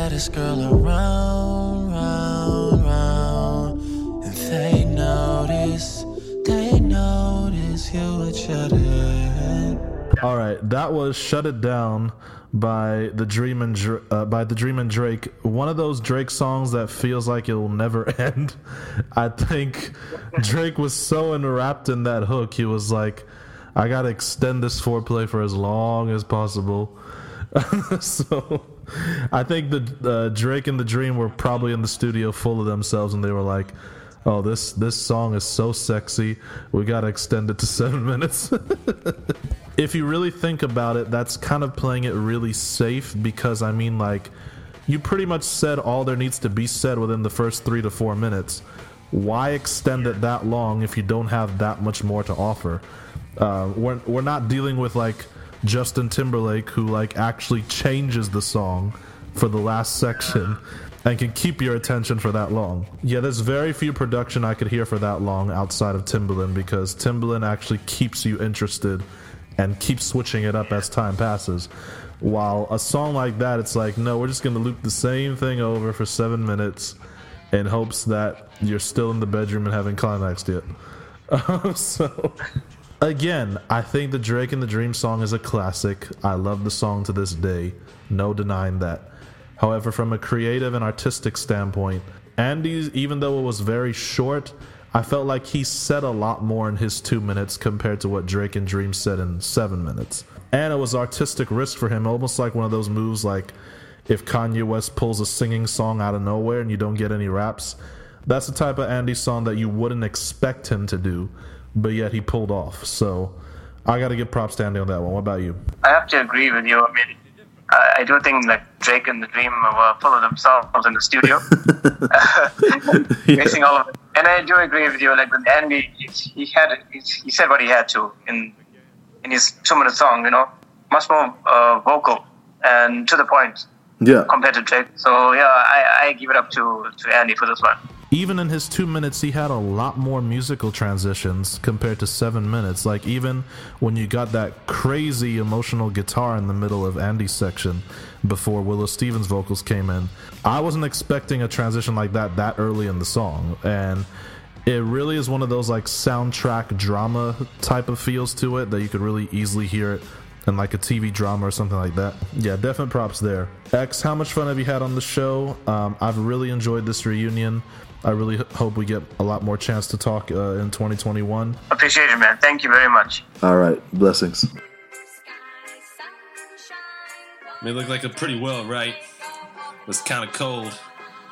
baddest girl around, round, round. And they notice, they notice you would shut it. All right, that was "Shut It Down" by the Dream and Dr- uh, by the Dream and Drake. One of those Drake songs that feels like it will never *laughs* end. I think Drake was so enwrapped in that hook, he was like, "I gotta extend this foreplay for as long as possible." *laughs* so, I think the uh, Drake and the Dream were probably in the studio full of themselves, and they were like. Oh, this this song is so sexy. We gotta extend it to seven *laughs* minutes. if you really think about it, that's kind of playing it really safe because I mean, like, you pretty much said all there needs to be said within the first three to four minutes. Why extend it that long if you don't have that much more to offer? Uh, we're we're not dealing with like Justin Timberlake who like actually changes the song for the last section and can keep your attention for that long. Yeah, there's very few production I could hear for that long outside of Timbaland because Timbaland actually keeps you interested and keeps switching it up as time passes. While a song like that, it's like, no, we're just gonna loop the same thing over for seven minutes in hopes that you're still in the bedroom and haven't climaxed yet. *laughs* so, again, I think the Drake and the Dream song is a classic. I love the song to this day. No denying that. However, from a creative and artistic standpoint, Andy's, even though it was very short, I felt like he said a lot more in his two minutes compared to what Drake and Dream said in seven minutes. And it was artistic risk for him, almost like one of those moves like if Kanye West pulls a singing song out of nowhere and you don't get any raps. That's the type of Andy song that you wouldn't expect him to do, but yet he pulled off. So I got to give props to Andy on that one. What about you? I have to agree with you. I mean, I, do think like Drake and the Dream were full of themselves in the studio, *laughs* *laughs* mixing all of it. And I do agree with you. Like with Andy, he, had he, said what he had to in in his two-minute song. You know, much more uh, vocal and to the point Yeah. compared to Drake. So yeah, I, I give it up to to Andy for this one. Even in his two minutes, he had a lot more musical transitions compared to seven minutes. Like, even when you got that crazy emotional guitar in the middle of Andy's section before Willow Stevens' vocals came in, I wasn't expecting a transition like that that early in the song. And it really is one of those like soundtrack drama type of feels to it that you could really easily hear it in like a TV drama or something like that. Yeah, definite props there. X, how much fun have you had on the show? Um, I've really enjoyed this reunion. I really hope we get a lot more chance to talk uh, in 2021. Appreciate it, man. Thank you very much. All right. Blessings. May look like a pretty well, right? Was kind of cold.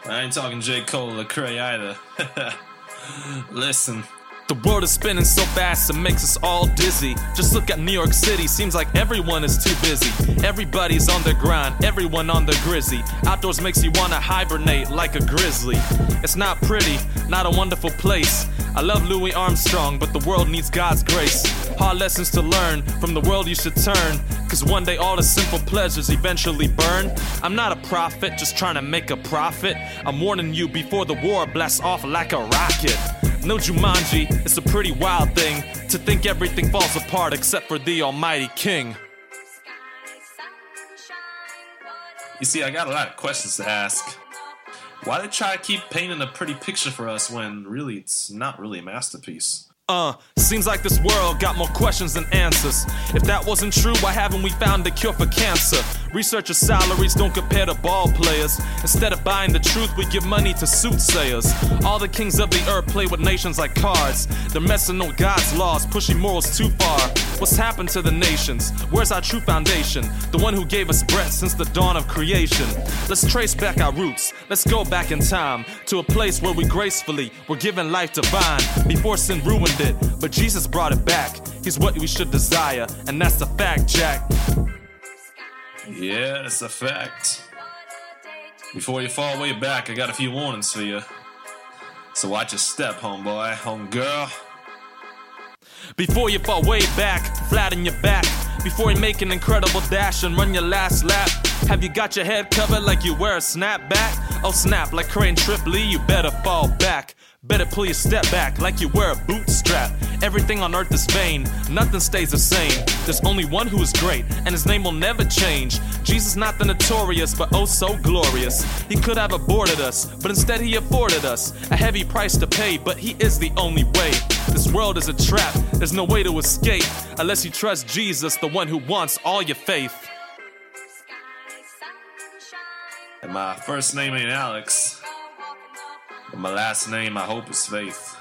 I ain't talking J. Cole or Cray either. *laughs* Listen. The world is spinning so fast it makes us all dizzy. Just look at New York City, seems like everyone is too busy. Everybody's on their grind, everyone on their grizzy. Outdoors makes you wanna hibernate like a grizzly. It's not pretty, not a wonderful place. I love Louis Armstrong, but the world needs God's grace. Hard lessons to learn, from the world you should turn. Cause one day all the simple pleasures eventually burn. I'm not a prophet, just trying to make a profit. I'm warning you before the war blasts off like a rocket. No Jumanji, it's a pretty wild thing to think everything falls apart except for the Almighty King. You see, I got a lot of questions to ask. Why they try to keep painting a pretty picture for us when really it's not really a masterpiece? Uh, seems like this world got more questions than answers. If that wasn't true, why haven't we found a cure for cancer? Researchers' salaries don't compare to ball players. Instead of buying the truth, we give money to soothsayers. All the kings of the earth play with nations like cards. They're messing with God's laws, pushing morals too far. What's happened to the nations? Where's our true foundation? The one who gave us breath since the dawn of creation. Let's trace back our roots. Let's go back in time to a place where we gracefully were given life divine before sin ruined it. But Jesus brought it back. He's what we should desire, and that's the fact, Jack. Yeah, it's a fact. Before you fall way back, I got a few warnings for you. So watch your step, homeboy, homegirl. Before you fall way back, flat on your back. Before you make an incredible dash and run your last lap. Have you got your head covered like you wear a snapback? Oh, snap, like Crane Tripley, you better fall back. Better pull your step back like you wear a bootstrap. Everything on earth is vain, nothing stays the same. There's only one who is great, and his name will never change. Jesus, not the notorious, but oh so glorious. He could have aborted us, but instead he afforded us a heavy price to pay, but he is the only way. This world is a trap, there's no way to escape unless you trust Jesus, the one who wants all your faith. And my first name ain't Alex. But my last name, I hope, is Faith.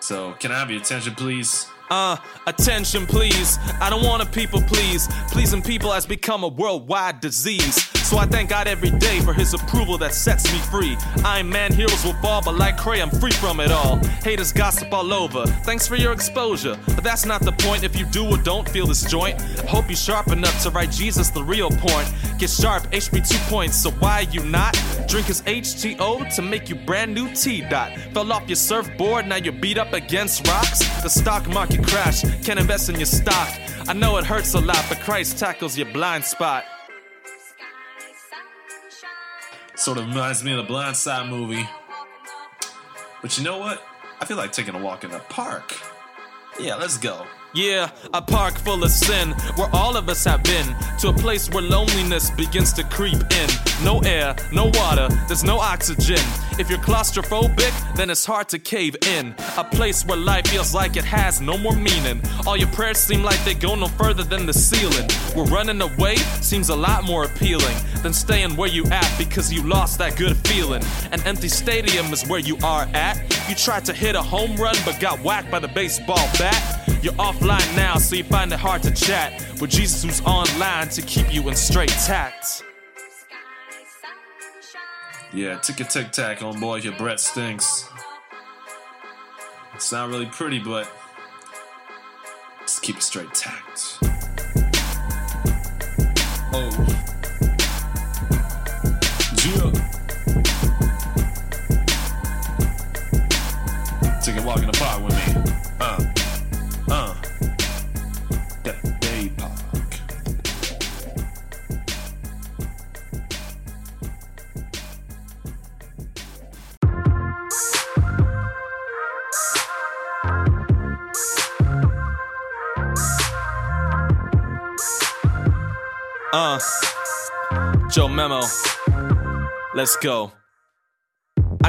So, can I have your attention, please? Uh, attention please. I don't wanna people please. Pleasing people has become a worldwide disease. So I thank God every day for his approval that sets me free. I'm man, heroes will fall, but like Cray, I'm free from it all. Haters gossip all over. Thanks for your exposure. But that's not the point if you do or don't feel this joint. Hope you're sharp enough to write Jesus the real point. Get sharp, HP 2 points, so why you not? Drink his H2O to make you brand new T dot. Fell off your surfboard, now you're beat up against rocks. The stock market crash, can't invest in your stock. I know it hurts a lot, but Christ tackles your blind spot. Sort of reminds me of the Blind Side movie. But you know what? I feel like taking a walk in the park. Yeah, let's go. Yeah, a park full of sin where all of us have been. To a place where loneliness begins to creep in. No air, no water, there's no oxygen. If you're claustrophobic, then it's hard to cave in. A place where life feels like it has no more meaning. All your prayers seem like they go no further than the ceiling. Where running away seems a lot more appealing than staying where you at because you lost that good feeling. An empty stadium is where you are at. You tried to hit a home run but got whacked by the baseball bat. You're offline now, so you find it hard to chat with Jesus who's online to keep you in straight tact. Yeah, tick a tic tac, homeboy. Your breath stinks. It's not really pretty, but just keep it straight tacked. Oh. Yeah. Take a walk in the park with me. Uh, Joe Memo, let's go.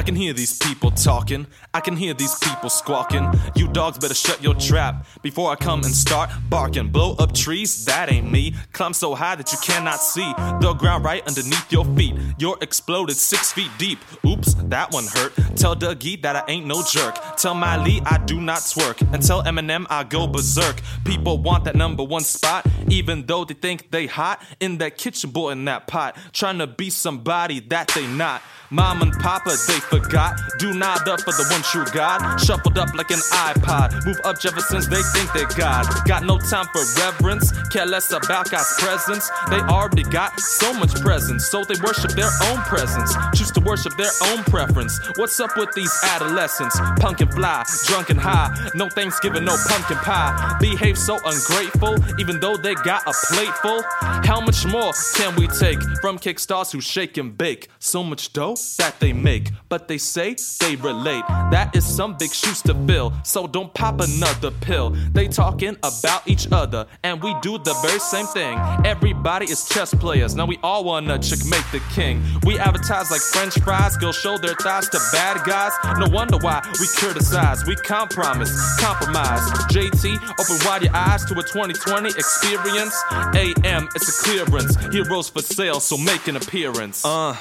I can hear these people talking. I can hear these people squawking. You dogs better shut your trap before I come and start barking. Blow up trees, that ain't me. Climb so high that you cannot see the ground right underneath your feet. You're exploded six feet deep. Oops, that one hurt. Tell Dougie that I ain't no jerk. Tell Miley I do not twerk. And tell Eminem I go berserk. People want that number one spot, even though they think they hot in that kitchen boy in that pot, trying to be somebody that they not. Mom and Papa, they forgot. Do not up for the one true God. Shuffled up like an iPod. Move up Jeffersons, they think they're God. Got no time for reverence. Care less about God's presence. They already got so much presence, so they worship their own presence. Choose to worship their own preference. What's up with these adolescents? Pumpkin fly, drunk and high. No Thanksgiving, no pumpkin pie. Behave so ungrateful, even though they got a plate full. How much more can we take from kickstars who shake and bake? So much dough that they make, but they say they relate. That is some big shoes to fill, so don't pop another pill. They talking about each other, and we do the very same thing. Everybody is chess players, now we all wanna checkmate the king. We advertise like French fries, girls show their thighs to bad guys. No wonder why we criticize, we compromise, compromise. JT, open wide your eyes to a 2020 experience. AM, it's a clearance. Heroes for sale, so make an appearance. Uh.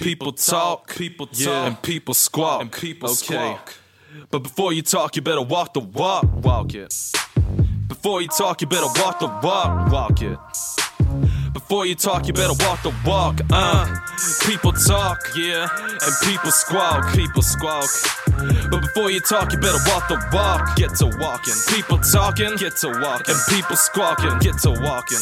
People talk, people talk, and people squawk, and people squawk. But before you talk, you better walk the walk, walk it. Before you talk, you better walk the walk, walk it. Before you talk, you better walk the walk. Uh, people talk, yeah, and people squawk, people squawk. But before you talk, you better walk the walk. Get to walking. People talking, get to walking. And people squawking, get to walking.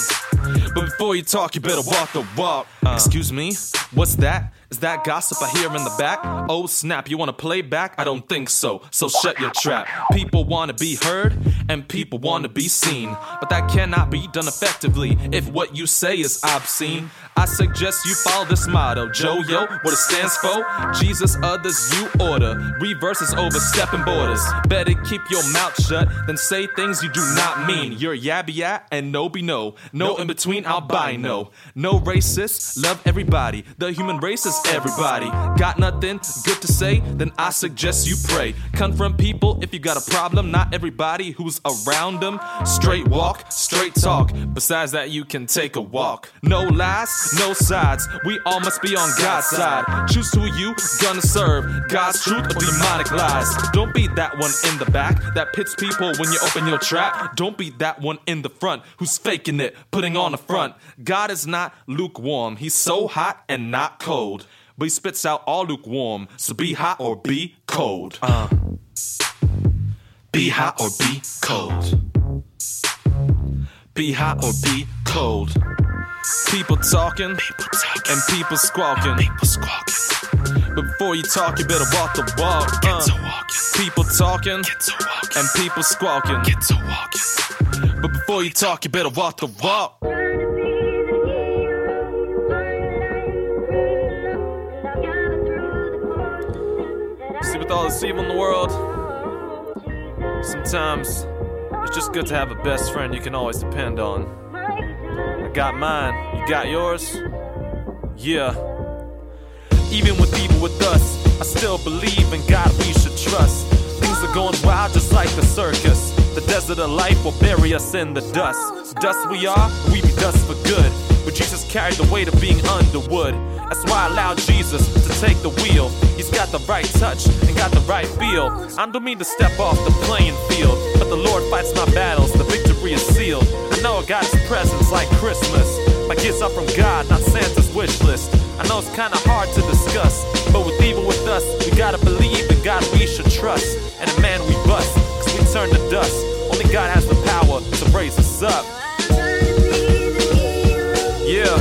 But before you talk, you better walk the walk. Uh, Excuse me, what's that? Is that gossip I hear in the back? Oh snap, you wanna play back? I don't think so, so shut your trap. People wanna be heard, and people wanna be seen. But that cannot be done effectively if what you say is obscene. I suggest you follow this motto Joe Yo, what it stands for Jesus, others, you order. Reverses overstepping borders. Better keep your mouth shut than say things you do not mean. You're yabby ya and no be no. No in between, albino. No racist, love everybody. The human race is everybody. Got nothing good to say? Then I suggest you pray. Confront people if you got a problem, not everybody who's around them. Straight walk, straight talk. Besides that, you can take a walk. No lies, no sides. We all must be on God's side. Choose who you gonna serve. God's truth or demonic lies. Don't be that one in the back that pits people when you open your trap. Don't be that one in the front who's faking it, putting on a front. God is not lukewarm. He's so hot and not cold. But he spits out all lukewarm. So be hot or be cold. Uh. Be hot or be cold. Be hot or be cold. People talking, people talking, and people squawking, people squawking. But before you talk, you better walk the walk. Walking. People talking, get to walking, and people squawking, get to walking. But before you talk, you better walk the walk. With all this evil in the world, sometimes it's just good to have a best friend you can always depend on. I got mine, you got yours? Yeah. Even with people with us, I still believe in God we should trust. Things are going wild just like the circus. The desert of life will bury us in the dust. Dust we are, we be dust for good. But Jesus carried the weight of being underwood. That's why I allowed Jesus to take the wheel. He's got the right touch and got the right feel. I don't mean to step off the playing field, but the Lord fights my battles. The victory is sealed. I know I got His presence like Christmas. My gifts are from God, not Santa's wish list. I know it's kinda hard to discuss. But with evil with us, we gotta believe in God we should trust. And a man we bust, cause we turn to dust. Only God has the power to raise us up. Yeah.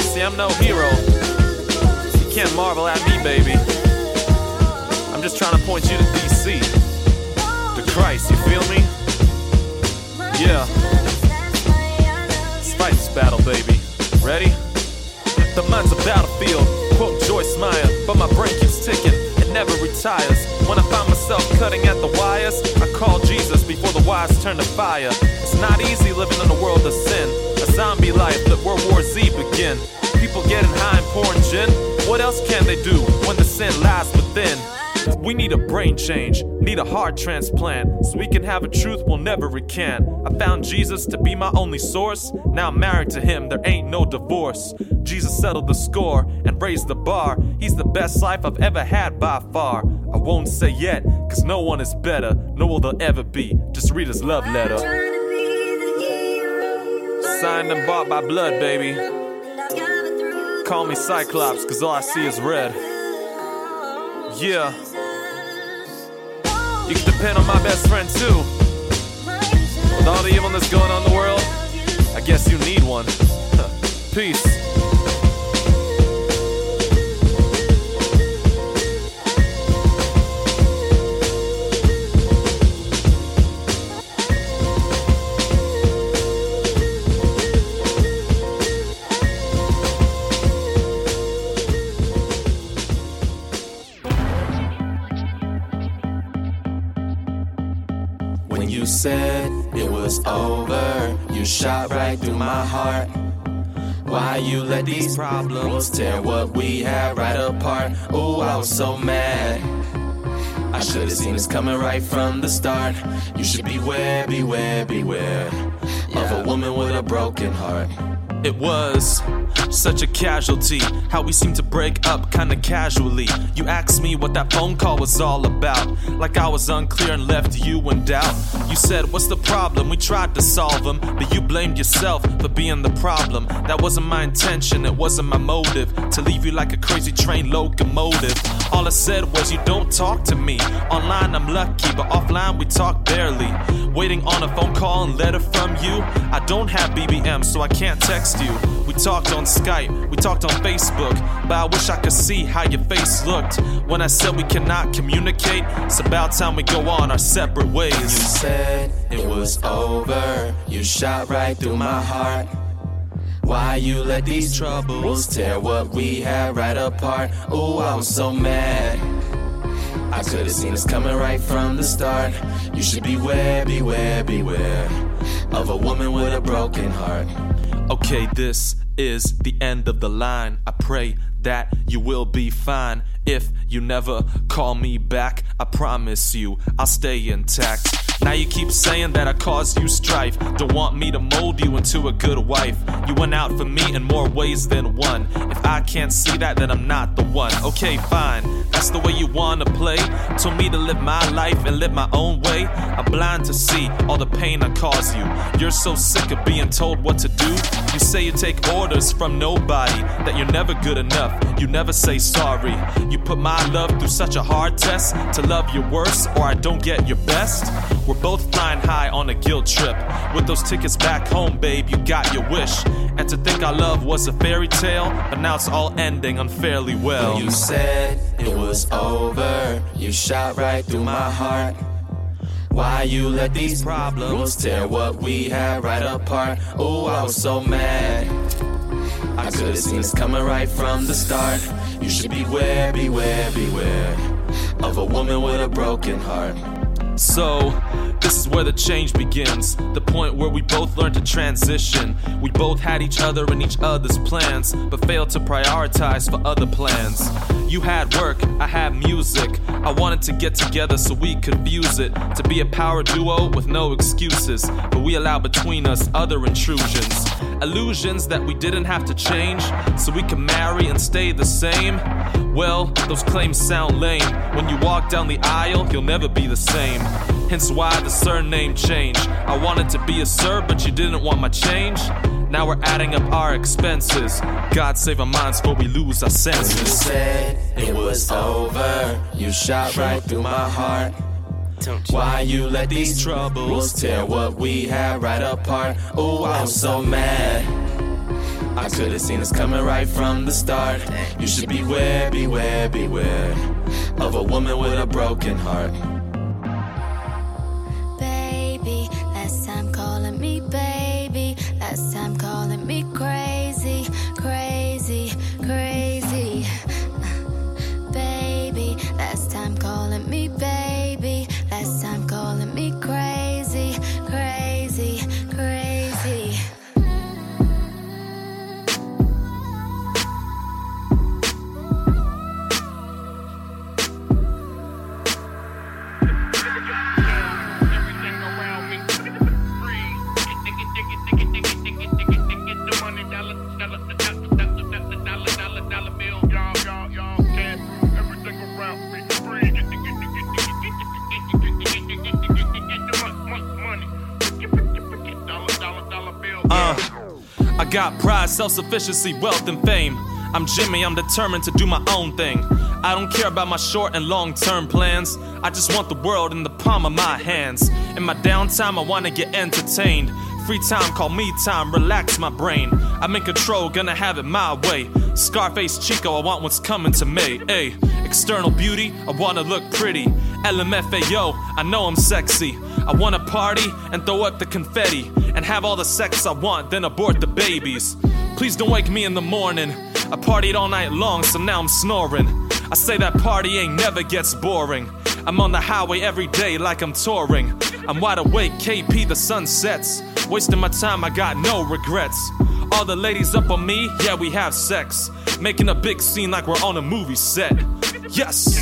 See, I'm no hero. You can't marvel at me, baby. I'm just trying to point you to DC. To Christ, you feel me? Yeah. This battle, baby. Ready? The mind's a battlefield. Quote Joyce Meyer, but my brain keeps ticking. It never retires. When I find myself cutting at the wires, I call Jesus before the wires turn to fire. It's not easy living in a world of sin. Zombie life, let World War Z begin. People getting high and pouring gin. What else can they do when the sin lies within? We need a brain change, need a heart transplant, so we can have a truth we'll never recant. I found Jesus to be my only source. Now I'm married to him, there ain't no divorce. Jesus settled the score and raised the bar. He's the best life I've ever had by far. I won't say yet, cause no one is better, nor will there ever be. Just read his love letter. Signed and bought by blood, baby. Call me Cyclops, cause all I see is red. Yeah. You can depend on my best friend too. With all the evilness going on in the world, I guess you need one. *laughs* Peace. Was over, you shot right through my heart. Why you let these problems tear what we had right apart? Oh, I was so mad. I should have seen this coming right from the start. You should beware, beware, beware of a woman with a broken heart. It was such a casualty. How we seem to break up kinda casually. You asked me what that phone call was all about. Like I was unclear and left you in doubt. You said, What's the problem? We tried to solve them, but you blamed yourself for being the problem. That wasn't my intention, it wasn't my motive. To leave you like a crazy train locomotive. All I said was, You don't talk to me. Online, I'm lucky, but offline, we talk barely. Waiting on a phone call and letter from you. I don't have BBM, so I can't text you. We talked on Skype, we talked on Facebook, but I wish I could see how your face looked when I said we cannot communicate. It's about time we go on our separate ways. You said it was over, you shot right through my heart. Why you let these troubles tear what we had right apart? Oh, I was so mad. I could have seen this coming right from the start. You should beware, beware, beware of a woman with a broken heart. Okay, this is the end of the line. I pray that you will be fine. If you never call me back, I promise you I'll stay intact. Now you keep saying that I caused you strife. Don't want me to mold you into a good wife. You went out for me in more ways than one. If I can't see that, then I'm not the one. Okay, fine. That's the way you wanna play. Told me to live my life and live my own way. I'm blind to see all the pain I cause you. You're so sick of being told what to do. You say you take orders from nobody, that you're never good enough. You never say sorry. You put my love through such a hard test to love your worst, or I don't get your best. We're both flying high on a guilt trip. With those tickets back home, babe, you got your wish. And to think our love was a fairy tale, but now it's all ending unfairly well. You said it was over, you shot right through my heart. Why you let these problems tear what we had right apart? Oh, I was so mad. I could have seen this coming right from the start. You should beware, beware, beware of a woman with a broken heart. So, this is where the change begins. The point where we both learned to transition. We both had each other and each other's plans, but failed to prioritize for other plans. You had work, I had music. I wanted to get together so we could fuse it. To be a power duo with no excuses. But we allowed between us other intrusions. Illusions that we didn't have to change, so we could marry and stay the same. Well, those claims sound lame. When you walk down the aisle, you'll never be the same. Hence why the surname change. I wanted to be a sir, but you didn't want my change. Now we're adding up our expenses. God save our minds before we lose our senses. You said it was over. You shot right through my heart. Why you let these troubles tear what we had right apart? Oh, I'm so mad. I could have seen this coming right from the start. You should beware, beware, beware of a woman with a broken heart. Got pride, self sufficiency, wealth, and fame. I'm Jimmy, I'm determined to do my own thing. I don't care about my short and long term plans. I just want the world in the palm of my hands. In my downtime, I wanna get entertained. Free time, call me time, relax my brain. I'm in control, gonna have it my way. Scarface Chico, I want what's coming to me. Ay, external beauty, I wanna look pretty. LMFAO, I know I'm sexy. I wanna party and throw up the confetti. And have all the sex I want, then abort the babies. Please don't wake me in the morning. I partied all night long, so now I'm snoring. I say that partying never gets boring. I'm on the highway every day like I'm touring. I'm wide awake, KP, the sun sets. Wasting my time, I got no regrets. All the ladies up on me, yeah, we have sex. Making a big scene like we're on a movie set. Yes!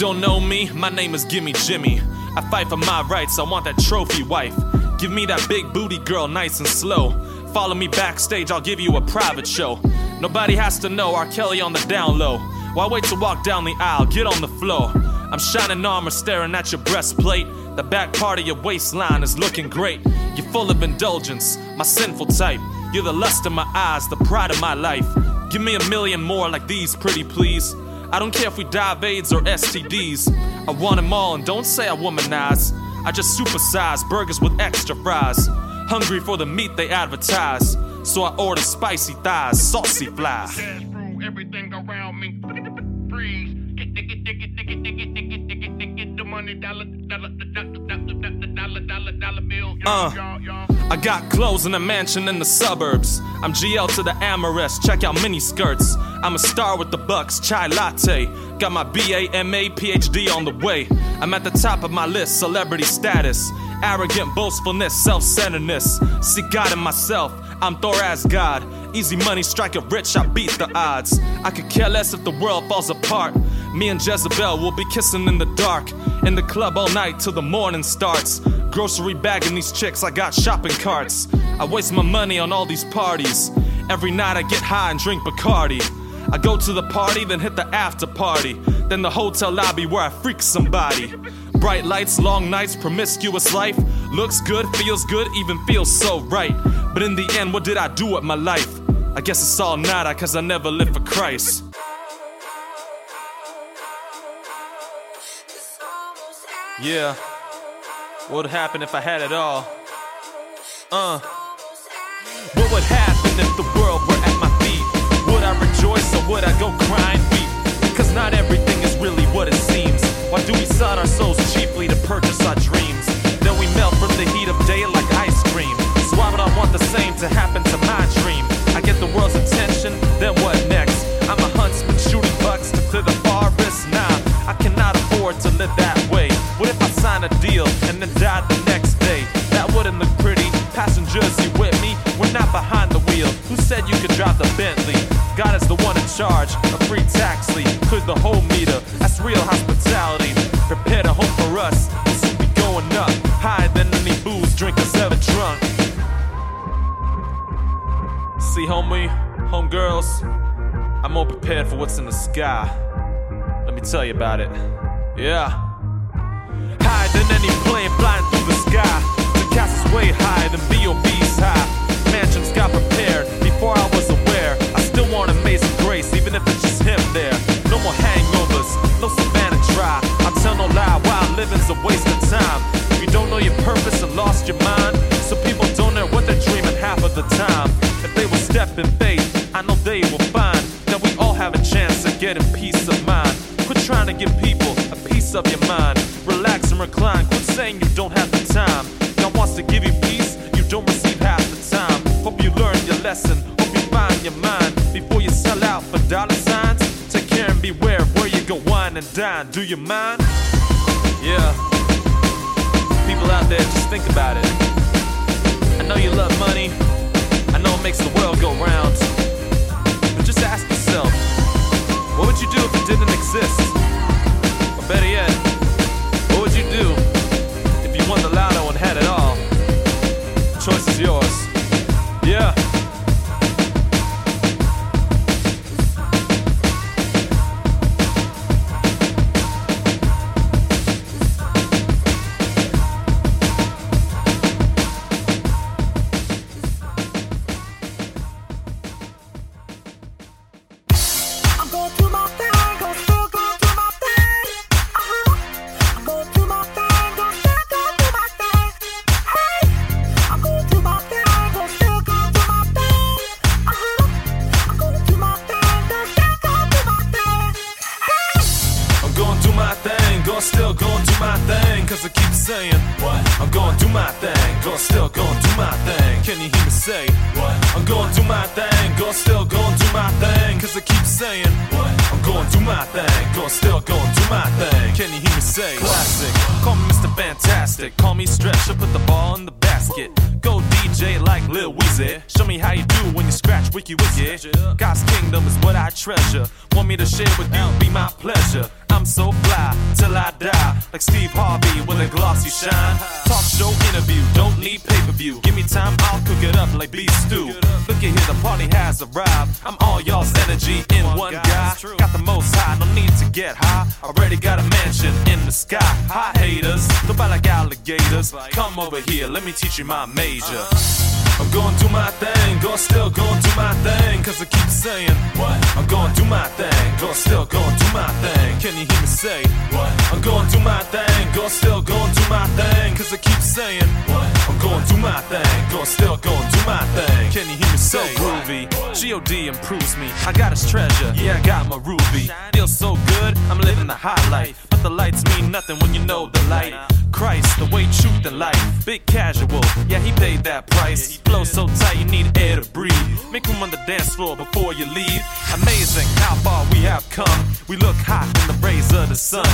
Don't know me? My name is Gimme Jimmy. I fight for my rights, I want that trophy wife. Give me that big booty girl nice and slow. Follow me backstage, I'll give you a private show. Nobody has to know R. Kelly on the down low. Why wait to walk down the aisle? Get on the floor. I'm shining armor staring at your breastplate. The back part of your waistline is looking great. You're full of indulgence, my sinful type. You're the lust of my eyes, the pride of my life. Give me a million more like these, pretty please. I don't care if we die of AIDS or STDs. I want them all, and don't say I womanize. I just supersize burgers with extra fries. Hungry for the meat they advertise. So I order spicy thighs, saucy fly. Everything around me freeze. Get, get, get, get, get, get, get, get, get, get, get, get the money, dollar, dollar, dollar, dollar, dollar bill. Uh, I got clothes in a mansion in the suburbs. I'm GL to the Amorous, check out mini skirts. I'm a star with the Bucks, chai latte. Got my BA, MA, PhD on the way. I'm at the top of my list, celebrity status. Arrogant boastfulness, self centeredness. See God in myself, I'm Thor as God. Easy money, strike it rich, I beat the odds. I could care less if the world falls apart. Me and Jezebel will be kissing in the dark. In the club all night till the morning starts. Grocery bagging these chicks, I got shopping carts. I waste my money on all these parties. Every night I get high and drink Bacardi. I go to the party, then hit the after party. Then the hotel lobby where I freak somebody. Bright lights, long nights, promiscuous life. Looks good, feels good, even feels so right. But in the end, what did I do with my life? I guess it's all nada, cause I never lived for Christ. Yeah. What would happen if I had it all? Uh. What would happen if the rejoice or would I go cry and weep? Cause not everything is really what it seems. Why do we sell our souls cheaply to purchase our dreams? Then we melt from the heat of day like ice cream. So why would I want the same to happen to my dream? I get the world's attention, then what next? I'm a huntsman shooting bucks to clear the forest. Nah, I cannot afford to live that way. What if I sign a deal and then die the next day? That wouldn't look pretty. Passengers, you with me? We're not behind the wheel. Who said you could drive the Bentley? God is the one in charge. A free tax lead, clear the whole meter. That's real hospitality. Prepare to hope for us. We'll be going up, higher than any booze drinkers ever drunk. See, homie, homegirls, I'm more prepared for what's in the sky. Let me tell you about it. Yeah. Higher than any plane flying through the sky. The castle's way higher than B.O.B.'s high. Mansions got prepared before I was aware. More hangovers, no Savannah dry. I tell no lie, while living's a waste of time. If You don't know your purpose and lost your mind. So people don't know what they're dreaming half of the time. If they will step in faith, I know they will find that we all have a chance of getting peace of mind. Quit trying to give people a piece of your mind. Relax and recline. Quit saying you don't have the time. God wants to give you peace, you don't receive half the time. Hope you learn your lesson. Hope you find your mind and dine. Do you mind? Yeah. People out there, just think about it. I know you love money. I know it makes the world go round. But just ask yourself, what would you do if it didn't exist? Or better yet, Wiki Wiki. God's kingdom is what I treasure. Want me to share with you, be my pleasure. I'm so fly till I die, like Steve Harvey with a glossy shine. Talk show interview, don't need pay per view. Give me time, I'll cook it up like beef stew. Look at here, the party has arrived. I'm all y'all's energy in one guy. Got the most high, no need to get high. Already got a mansion in the sky. Hi haters, don't bite like alligators. Come over here, let me teach you my major. I'm going do my thing, go still going do my thing, cause I keep saying, What? I'm going do my thing, go still going do my thing. Can you hear me say, What? I'm going do my thing, go still going do my thing, cause I keep saying, What? I'm going do my thing, go still going do my thing. Can you hear me say, So groovy, G.O.D. improves me. I got his treasure, yeah, I got my ruby. Feels so good, I'm living the high life. But the lights mean nothing when you know the light. Christ, the way truth and life. Big casual, yeah, he paid that price. Flow so tight, you need air to breathe. Make room on the dance floor before you leave. Amazing how far we have come. We look hot in the rays of the sun.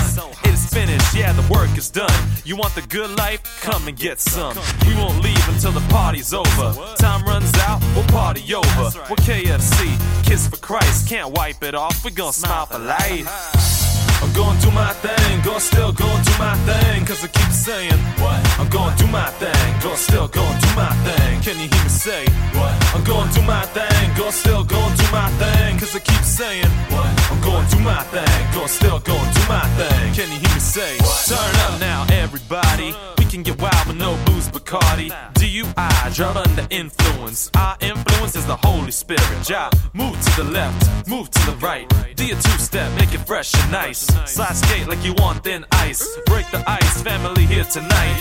It is finished, yeah, the work is done. You want the good life? Come and get some. We won't leave until the party's over. Time runs out, we'll party over. We're KFC, Kiss for Christ, can't wipe it off. We gon' smile for life. I'm going do my thing, going still going do my thing, cause I keep saying, What? I'm going do my thing, going still going do my thing. Can you hear me say, What? I'm going do my thing, going still going do my thing, cause I keep saying, What? I'm going do my thing, going still going do my thing. Can you hear me say, what? Turn up now, everybody. We can get wild with no booze, Bacardi. DUI, drive under influence. Our influence is the Holy Spirit. Job, move to the left, move to the right. Do your two step, make it fresh and nice. Slide skate like you want thin ice. Break the ice, family here tonight.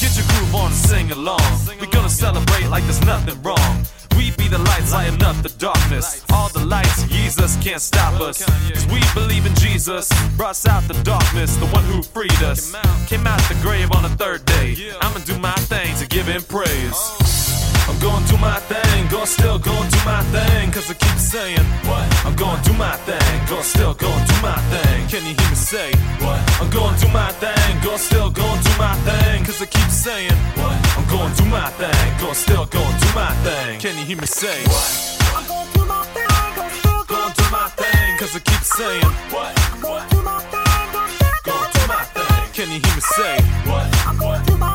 Get your groove on sing along. we gonna celebrate like there's nothing wrong. We be the lights lighting up the darkness. All the lights, Jesus can't stop us. Cause we believe in Jesus. Brought us out the darkness, the one who freed us. Came out the grave on the third day. I'ma do my thing to give him praise. I'm going do my thing, going still going do my thing, cause I keep saying, What? I'm going do my thing, going still going do my thing. Can you hear me say, What? I'm going do my thing, going still going do my thing, cause I keep saying, What? I'm going do my thing, going still going do my thing. Can you hear me say, What? I'm going through my thing, gon' still go Going do my thing, cause I keep saying, What? I'm going through my thing, gon' still go Going do my thing. Can you hear me say, What? I'm going my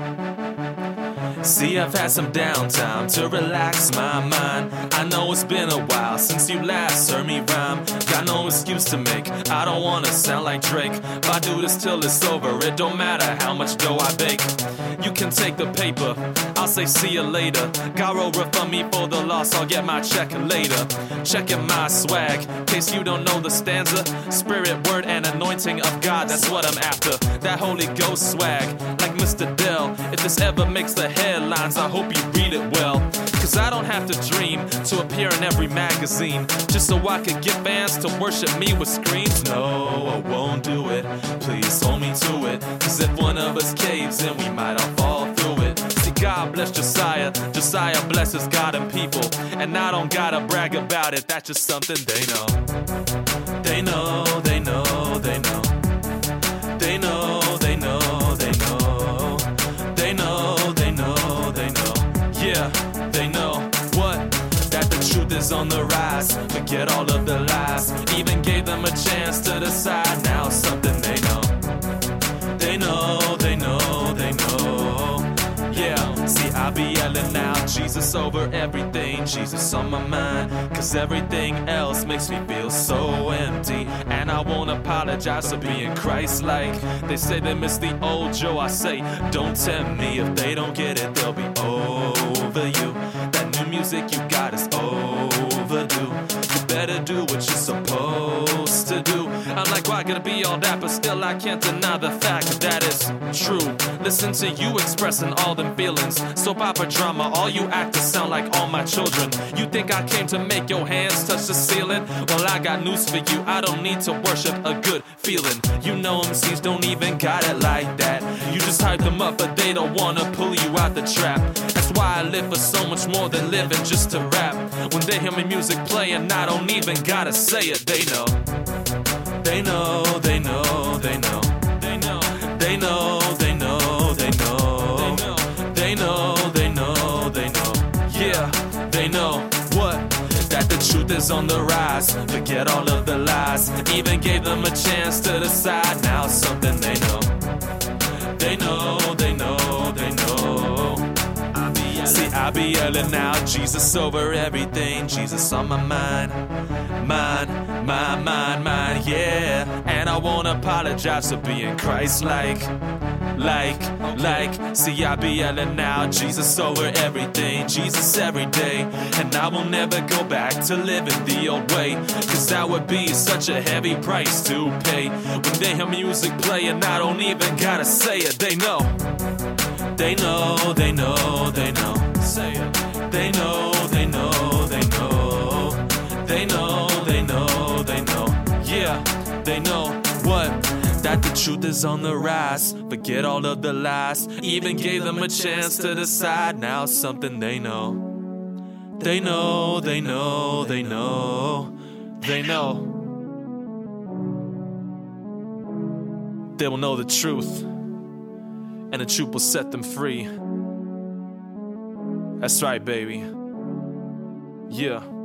See, I've had some downtime to relax my mind. I know it's been a while since you last heard me rhyme. Got no excuse to make. I don't wanna sound like Drake. If I do this till it's over, it don't matter how much dough I bake. You can take the paper. I'll say see you later. Garo refund me for the loss. I'll get my check later. Checking my swag. Case you don't know the stanza. Spirit, word, and anointing of God. That's what I'm after. That Holy Ghost swag. Like Mr. Dell. If this ever makes the headlines, I hope you read it well. Cause I don't have to dream to appear in every magazine. Just so I could get fans to worship me with screams. No, I won't do it. Please hold me to it. Cause if one of us caves, then we might all fall through it. See, God bless Josiah. Josiah blesses God and people. And I don't gotta brag about it. That's just something they know. They know, they know, they know. They know, they know, is on the rise. Forget all of the lies. Even gave them a chance to decide. Now something they know. They know, they know, they know. Yeah, see, I be yelling out Jesus over everything, Jesus on my mind. Cause everything else makes me feel so empty. And I won't apologize for being Christ like. They say they miss the old Joe. I say, don't tempt me. If they don't get it, they'll be over you. That new music you got is overdue. You better do what you're supposed to do. I'm like, why gotta be all that? But still, I can't deny the fact that it's true. Listen to you expressing all them feelings. Soap opera drama, all you actors sound like all my children. You think I came to make your hands touch the ceiling? Well, I got news for you. I don't need to worship a good feeling. You know MCs don't even got it like that. You just hype them up, but they don't wanna pull you out the trap. Why I live for so much more than living just to rap. When they hear me music playing, I don't even gotta say it. They know. They know, they know, they know. They know, they know, they know, they know. They know, they know, they know. Yeah, they know what? That the truth is on the rise. Forget all of the lies. Even gave them a chance to decide. Now something. They know, they know, they know. See, I be yelling out Jesus over everything, Jesus on my mind. Mine, my mind, mine, yeah. And I won't apologize for being Christ like. Like, like, see, I be yelling out Jesus over everything, Jesus every day. And I will never go back to living the old way. Cause that would be such a heavy price to pay. When they hear music playing, I don't even gotta say it, they know. They know, they know, they know. Say it. They know, they know, they know. They know, they know, they know. Yeah, they know what? That the truth is on the rise. Forget all of the lies. Even gave them a chance to decide. Now something they know. They know, they know, they know. They know. They will know the truth and the truth will set them free. That's right, baby. Yeah.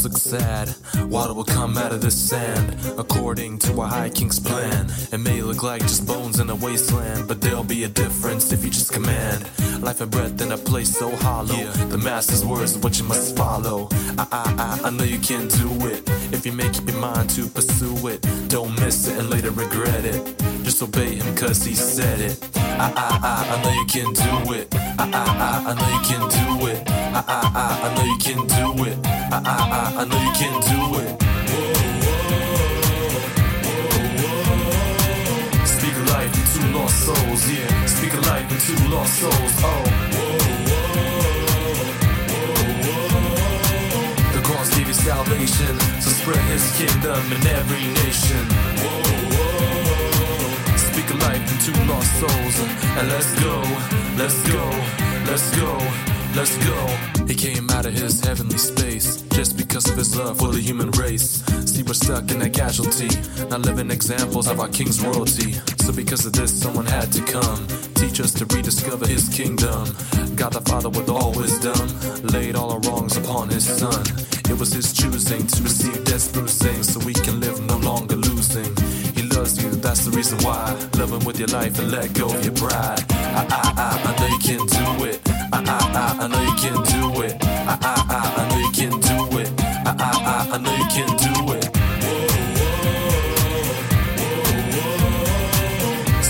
Times look sad. Water will come out of the sand, according to our high king's plan. It may look like just bones in a wasteland, but there'll be a difference if you just command. Life and breath in a place so hollow. The master's words are what you must follow. I, I, I, I know you can do it. If you make up your mind to pursue it, don't miss it and later regret it. Just obey him cause he said it. I, I, I, I know you can do it. I, I, I, I know you can do it. I, I, I, I know you can do it. I, I, I, I know you can do it. Whoa, whoa, whoa, whoa. Speak life into lost souls, yeah. Speak life into lost souls, oh. The cross gave you salvation, so spread his kingdom in every nation. Whoa, whoa. Speak life into lost souls, and let's go, let's go, let's go, let's go. He came out of his heavenly space just because of his love for the human race. See, we're stuck in that casualty, not living examples of our king's royalty. So, because of this, someone had to come, teach us to rediscover his kingdom. God the Father, with all wisdom, laid all our wrongs upon his Son. It was his choosing to receive death's bruising, so we can live. Loves you, that's the reason why. Love him with your life and let go of your pride. I, I, I, I know you can do it. I, I, I, I know you can do it. I, I, I, I know you can do it. I, I, I, I know you can do it.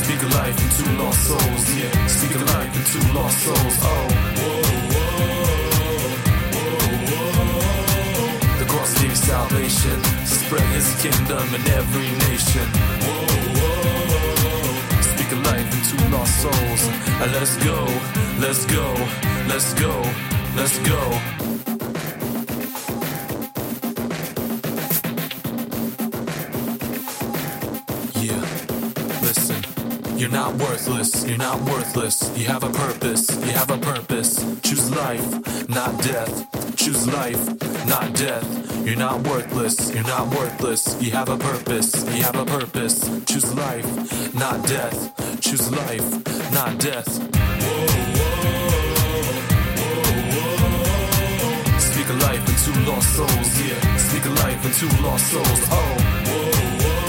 Speak a life into lost souls, yeah. Speak a life into lost souls, oh. The salvation, spread his kingdom in every nation. Speak a life into lost souls, and let's go, let's go, let's go, let's go. You're not worthless, you're not worthless. You have a purpose, you have a purpose. Choose life, not death. Choose life, not death. You're not worthless, you're not worthless. You have a purpose, you have a purpose. Choose life, not death. Choose life, not death. Speak a life into lost souls, yeah. Speak a life into lost souls, oh.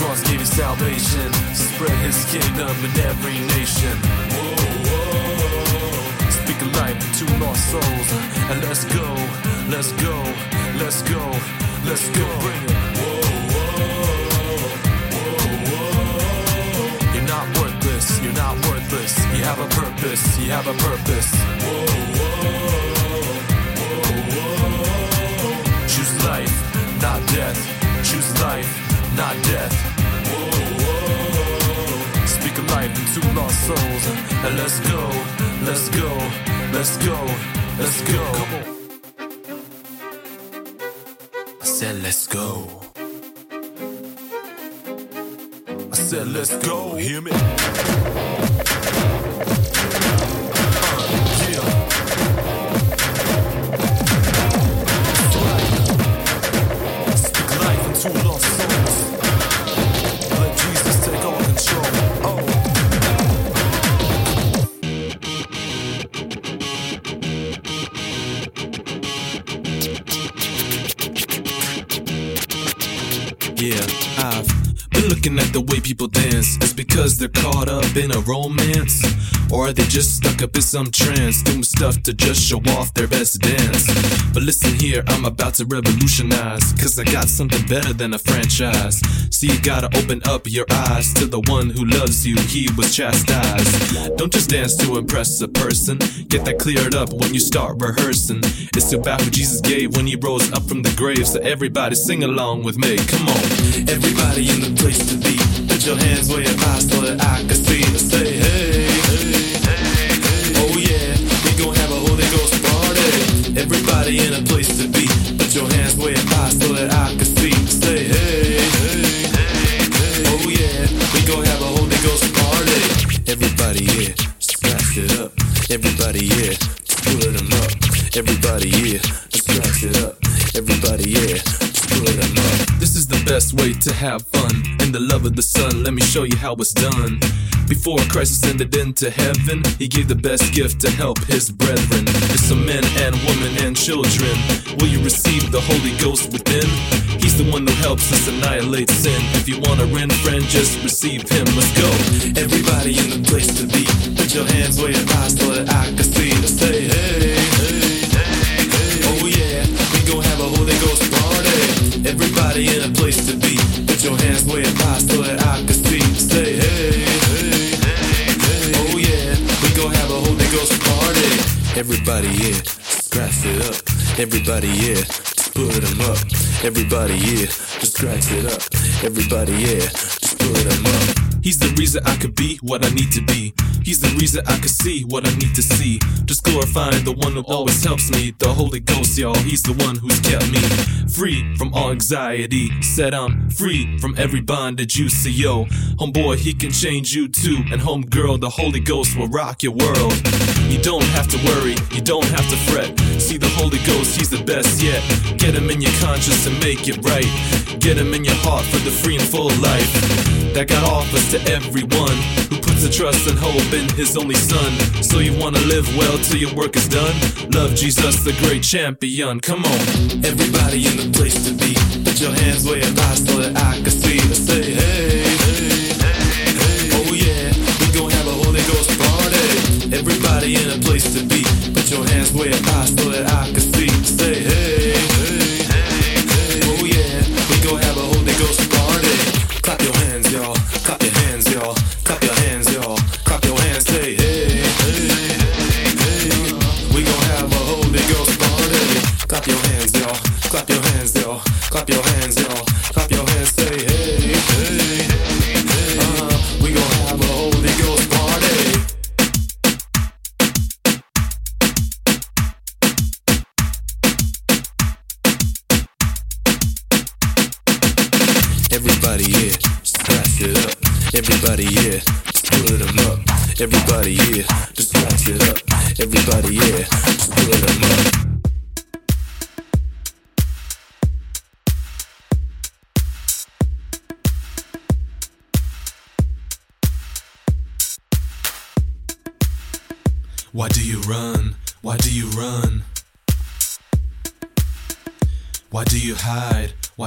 Cross gave you salvation, spread his kingdom in every nation. Whoa, whoa. Speak a life into lost souls, and let's go, let's go, let's go, let's go. Bring it. You're not worthless, you're not worthless. You have a purpose, you have a purpose. Whoa, whoa. Choose life, not death. Choose life, not death. Life into lost souls, and let's go, let's go, let's go, let's go. I said, let's go. I said, let's go. Hear me? People dance. It's because they're caught up in a romance. Or are they just stuck up in some trance, doing stuff to just show off their best dance? But listen here, I'm about to revolutionize. Cause I got something better than a franchise. So you gotta open up your eyes to the one who loves you, he was chastised. Don't just dance to impress a person, get that cleared up when you start rehearsing. It's about who Jesus gave when he rose up from the grave. So everybody sing along with me, come on. Everybody in the place to be, put your hands where your eyes so that I can see. Say hey. Oh yeah, we gon' have a Holy Ghost party. Everybody in a place to be, put your hands where your eyes so that I can see. Say hey. Oh yeah, we gon' have a Holy Ghost party. Everybody yeah, scratch it up. Everybody yeah, put 'em up. Everybody yeah, scratch it up. Everybody yeah, pull put 'em up. This is the best way to have fun. The love of the Son, let me show you how it's done. Before Christ ascended into heaven, he gave the best gift to help his brethren. It's some men and women and children. Will you receive the Holy Ghost within? He's the one who helps us annihilate sin. If you want a friend, friend, just receive him. Let's go. Everybody in the place to be. Put your hands where your eyes so that I can see. Say hey, hey, Everybody in a place to be. Put your hands where your eyes so that I can see. Say hey, hey, hey, hey. Oh yeah, we gon' have a Holy Ghost party. Everybody yeah, scratch it up. Everybody yeah, just put 'em up. Everybody yeah, just scratch it up. Everybody yeah, just He's the reason I could be what I need to be. He's the reason I could see what I need to see. Just glorifying the one who always helps me. The Holy Ghost, y'all. He's the one who's kept me free from all anxiety. Said I'm free from every bondage you see, yo. Homeboy, he can change you too. And homegirl, the Holy Ghost will rock your world. You don't have to worry, you don't have to fret. See the Holy Ghost, he's the best yet. Get him in your conscience and make it right. Get him in your heart for the free and full life that God offers to everyone who puts a trust and hope in his only son. So you wanna live well till your work is done? Love Jesus, the great champion. Come on, everybody in the place to be. Put your hands way up high so that I can see. Say hey, hey, hey, hey. Oh yeah, we gon' have a Holy Ghost party. Everybody in a place to be. Put your hands way up high so that I can see.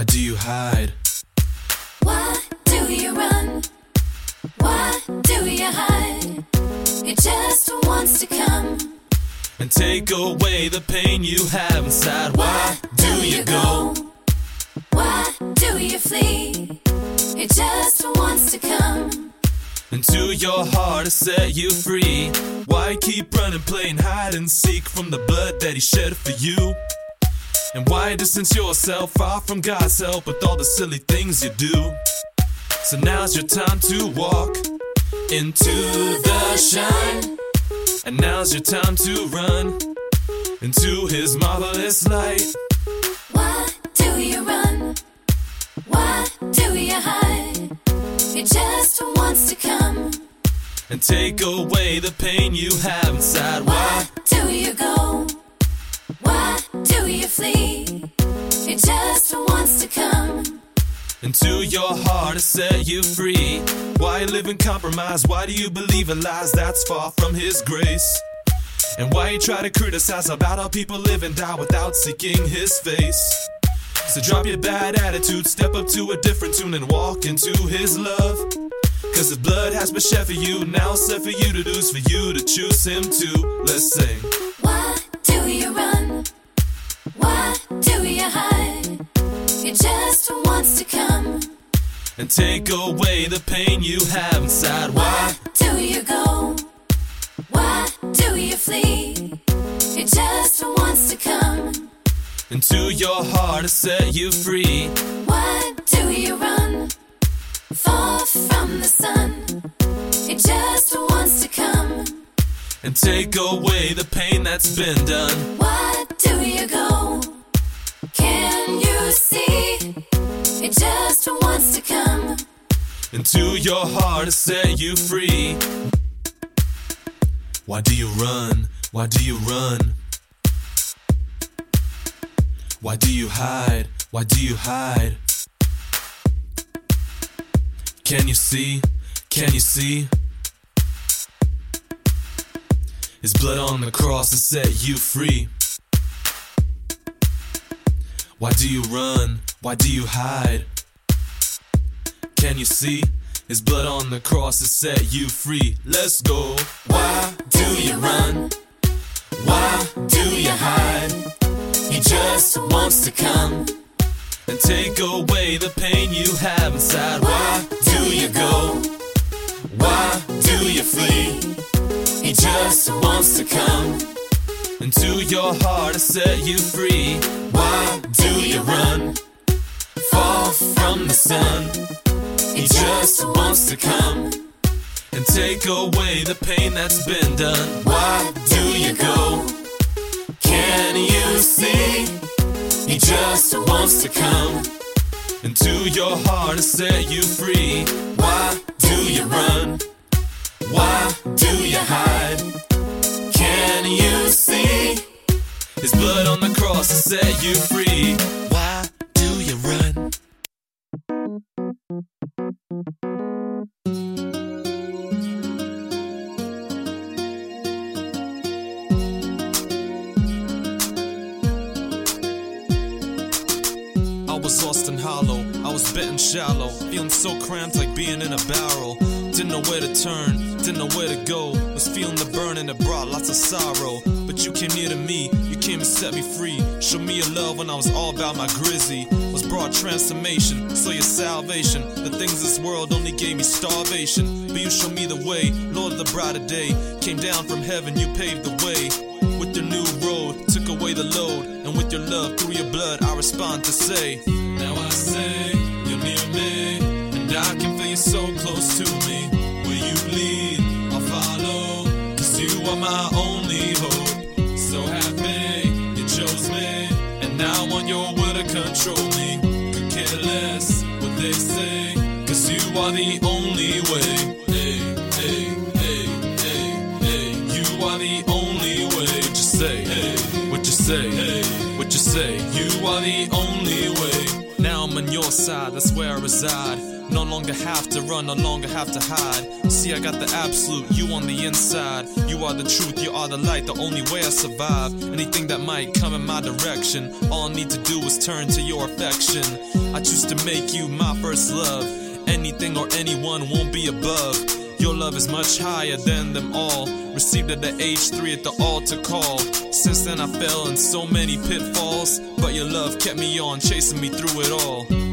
Why do you hide? Why do you run? Why do you hide? It just wants to come. and take away the pain you have inside. Why do you go? Why do you flee? It just wants to come. Into your heart to set you free. Why keep running, playing hide and seek from the blood that He shed for you? And why distance yourself far from God's help with all the silly things you do? So now's your time to walk into the shine. And now's your time to run into His marvelous light. Why do you run? Why do you hide? He just wants to come. and take away the pain you have inside. Why Do you go? Why do you flee? It just wants to come. into your heart to set you free? Why live in compromise? Why do you believe in lies that's far from His grace? And why you try to criticize about how people live and die without seeking His face? So drop your bad attitude, step up to a different tune and walk into His love. Cause His blood has been shed for you, now set for you to do, for you to choose Him too. Let's sing. It just wants to come. and take away the pain you have inside. Why Do you go? Why do you flee? It just wants to come. into your heart to set you free? Why do you run? Far from the sun. It just wants to come. and take away the pain that's been done. Why do you go? Can you see? It just wants to come. into your heart to set you free. Why do you run? Why do you run? Why do you hide? Why do you hide? Can you see? Can you see? His blood on the cross to set you free. Why do you run? Why do you hide? Can you see? His blood on the cross to set you free. Let's go. Why do you run? Why do you hide? He just wants to come and take away the pain you have inside. Why do you go? Why do you flee? He just wants to come into your heart to set you free. Why do you run? Fall from the sun. He just wants to come and take away the pain that's been done. Why do you go? Can you see? He just wants to come into your heart and set you free. Why do you run? Why do you hide? You see? His blood on the cross to set you free. Why do you run? I was lost and hollow, I was bitten shallow, feeling so cramped like being in a barrel. Didn't know where to turn, didn't know where to go. Was feeling the burn and it brought lots of sorrow. But you came near to me, you came and set me free. Showed me your love when I was all about my grizzy. Was brought transformation, saw your salvation. The things this world only gave me starvation. But you showed me the way, Lord of the brighter day. Came down from heaven, you paved the way. With your new road, took away the load. And with your love, through your blood, I respond to say, Now I say, you're near me. And I can so close to me. Where you lead, I'll follow. Cause you are my only hope. So happy, you chose me. And now want your will to control me. Could care less what they say. Cause you are the only way. Hey, hey, hey, hey, hey. You are the only way. You say? Hey, what you say? Hey, what you say? You are the only way. Now I'm on your side, that's where I reside. No longer have to run, no longer have to hide. See, I got the absolute, you on the inside. You are the truth, you are the light, the only way I survive. Anything that might come in my direction, all I need to do is turn to your affection. I choose to make you my first love. Anything or anyone won't be above. Your love is much higher than them all. Received at the age three at the altar call. Since then I fell in so many pitfalls. But your love kept me on, chasing me through it all.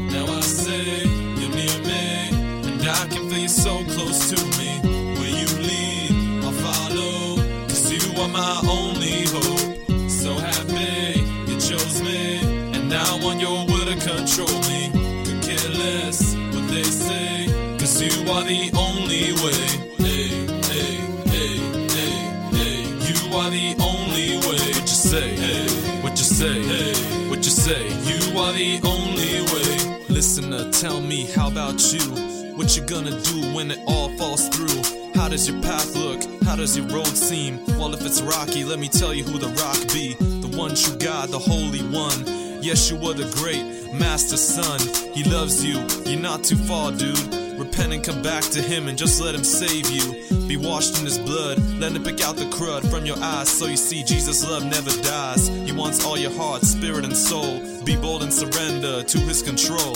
I can feel you so close to me. Where you lead, I'll follow. Cause you are my only hope. So happy, you chose me. And now want your will to control me. Could care less what they say. Cause you are the only way. Hey, hey, hey, hey, hey. You are the only way. What you say? Hey, what you say? Hey, what you say? You are the only way. Listener, tell me, how about you? What you gonna do when it all falls through? How does your path look? How does your road seem? Well, if it's rocky, let me tell you who the rock be. The one true God, the Holy One. Yes, you are the great master son. He loves you. You're not too far, dude. Repent and come back to him and just let him save you. Be washed in his blood, let him pick out the crud from your eyes so you see Jesus' love never dies. He wants all your heart, spirit, and soul. Be bold and surrender to his control.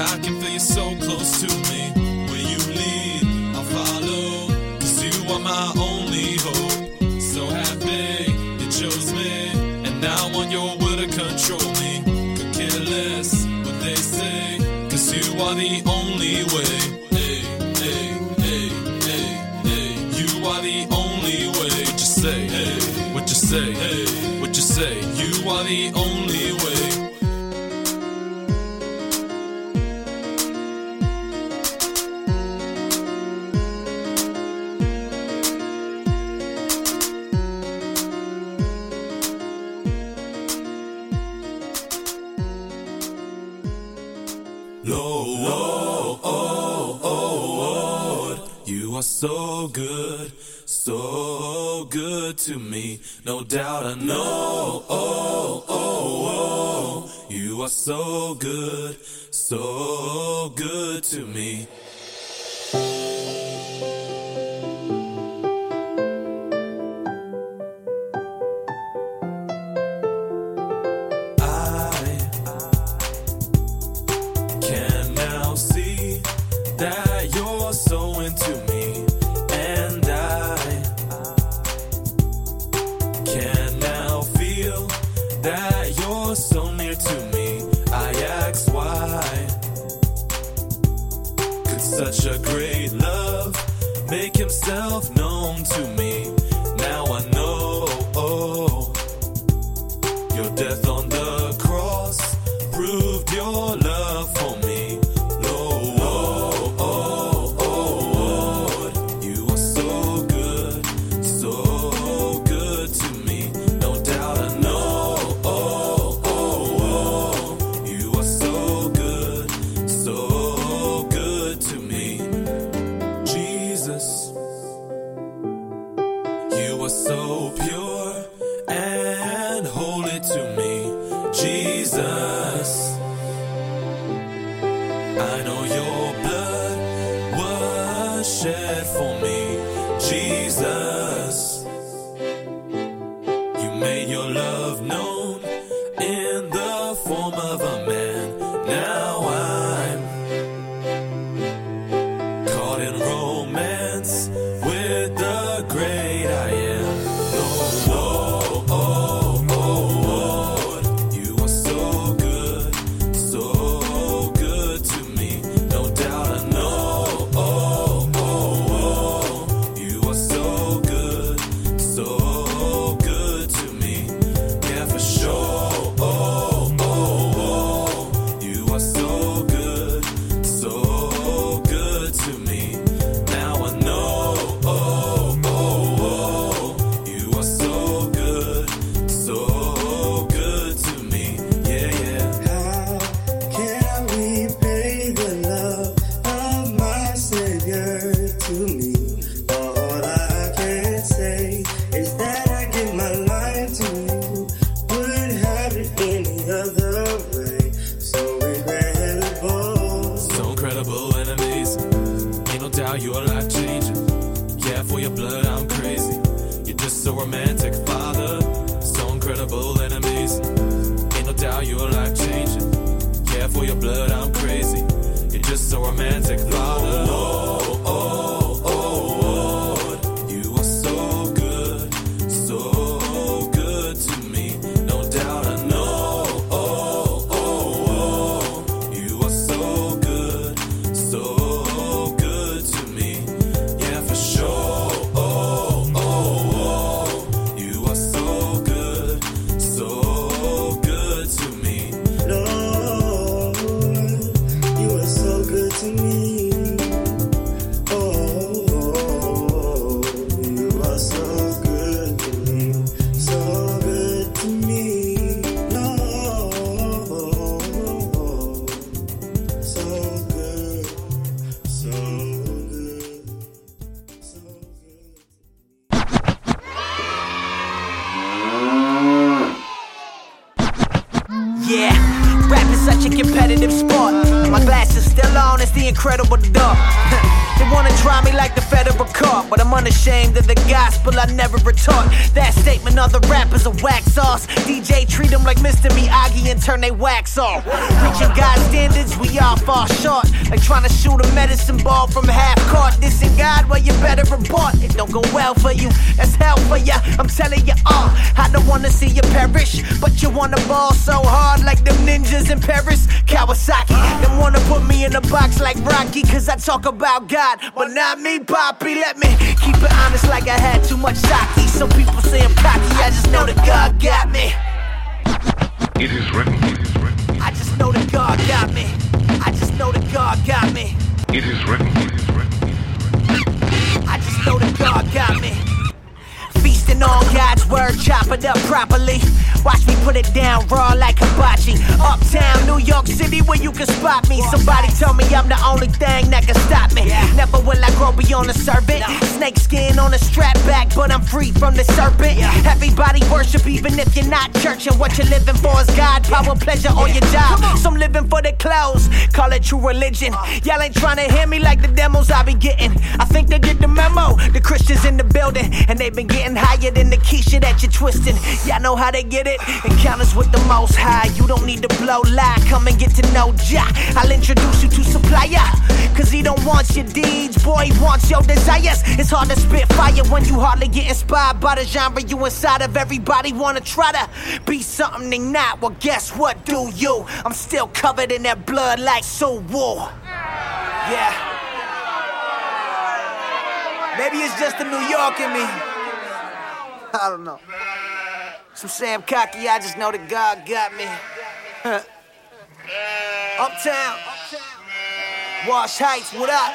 Me, I can feel you so close to me. Where you lead, I'll follow, cause you are my only hope. So happy, you chose me, and now I want your will to control me. Could care less what they say, cause you are the only way. Hey, hey, hey, hey, hey. You are the only way. What you say? Hey, what you say? Hey, what you say? You are the only so good, so good to me. No doubt I know, oh, oh, oh, oh. you are so good, so good to me. Make the incredible dark. *laughs* they wanna try me like the federal court, but I'm unashamed the gospel I never retort. That statement, other rappers are wax sauce. DJ treat them like Mr. Miyagi and turn they wax off. Reaching God's standards, we all fall short. Like trying to shoot a medicine ball from half court. This in God, well, you better report. It don't go well for you, that's hell for ya. I'm telling you all, I don't wanna see you perish, but you wanna ball so hard like them ninjas in Paris. Kawasaki, them wanna put me in a box like Rocky, cause I talk about God, but not me, Poppy. Let me keep it honest like I had too much sake. Some people say I'm cocky, I just know that God got me. It is written. I just know that God got me. I just know that God got me. It is written. I just know that God got me. Feasting on God's word, chop it up properly. Watch me put it down raw like hibachi. Uptown, New York City, where you can spot me. Somebody tell me I'm the only thing that can stop me. Never will I grow beyond a serpent. Snake skin on a strap back, but I'm free from the serpent. Everybody worship, even if you're not church. And what you're living for is God, power, pleasure, or your job. Some living for the clothes, call it true religion. Y'all ain't trying to hear me like the demos I be getting. I think they get the memo. The Christians in the building, and they've been getting higher than the Keisha that you're twisting. Y'all know how they get it. Encounters with the most high. You don't need to blow lie. Come and get to know Jah. I'll introduce you to supplier. Cause he don't want your deeds, boy, he wants your desires. It's hard to spit fire when you hardly get inspired by the genre you inside of. Everybody wanna try to be something they not. Well, guess what, do you? I'm still covered in that blood like so war. Yeah. Maybe it's just the New York in me. *laughs* I don't know. Some Sam cocky, I just know that God got me. *laughs* Uptown. Wash Heights, what up?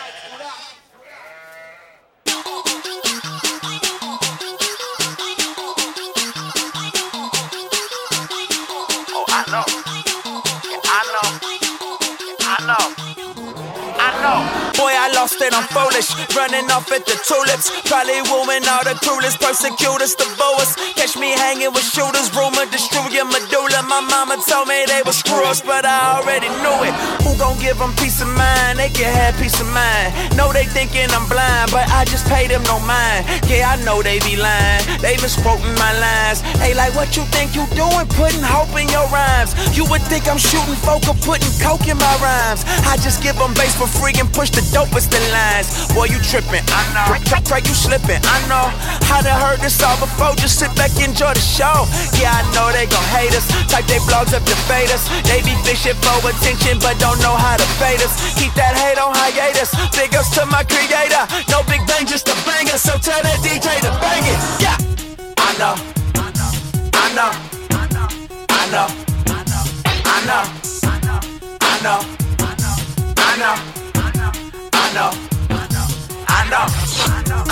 I. Lost it, I'm foolish. Running off at the tulips. Probably wooing all the cruelest persecutors, the boas. Catch me hanging with shooters, rumor destroy your medulla. My mama told me they were screws, but I already knew it. Who gon' give them peace of mind? They can have peace of mind. Know they thinking I'm blind, but I just pay them no mind. Yeah, I know they be lying. They misquoting my lines. Hey, like what you think you doing? Putting hope in your rhymes. You would think I'm shooting folk or putting coke in my rhymes. I just give them bass for free and push the dopest of lines. Boy, you tripping. I know. Pray, pray you slipping. I know. I done heard this all before. Just sit back, enjoy the show. Yeah, I know they gon' hate us. Type they blogs up to fade us. They be fishing for attention, but don't know how to fade us. Keep that hate on hiatus. Big ups to my creator. No big bang, just a banger. So tell that DJ to bang it. Yeah. I know. I know. I know. I know. I know. I know. I know. I know.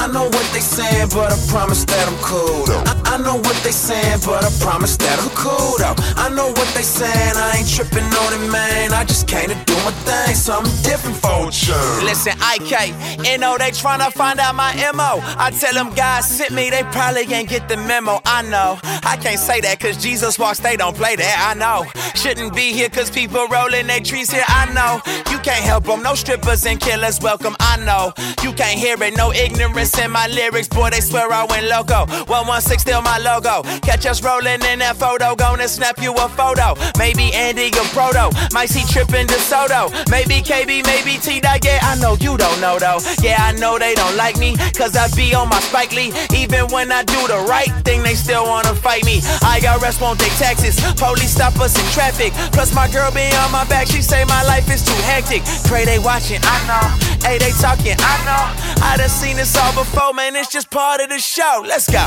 I know what they saying, but I promise that I'm cool though. I, I know what they saying, but I promise that I'm cool though. I know what they saying, I ain't tripping on it, man. I just came to do my thing, something different for sure. Listen, IK, you know they tryna find out my MO. I tell them guys sent me, they probably ain't get the memo. I know. I can't say that cause Jesus walks, they don't play that. I know. Shouldn't be here cause people rolling their trees here. I know. You can't help them, no strippers and killers welcome. I know. You can't hear it, no ignorance in my lyrics. Boy, they swear I went loco. 116 still my logo. Catch us rolling in that photo, gonna snap you a photo. Maybe Andy or Proto, might see tripping DeSoto. Maybe KB, maybe T Dot. Yeah, I know you don't know though. Yeah, I know they don't like me, cause I be on my Spike Lee. Even when I do the right thing, they still wanna fight me. IRS won't take taxes, police stop us in traffic. Plus, my girl be on my back, she say my life is too hectic. Pray they watching, I know. Hey, they talking, I know. I done seen this all before, man, it's just part of the show. Let's go.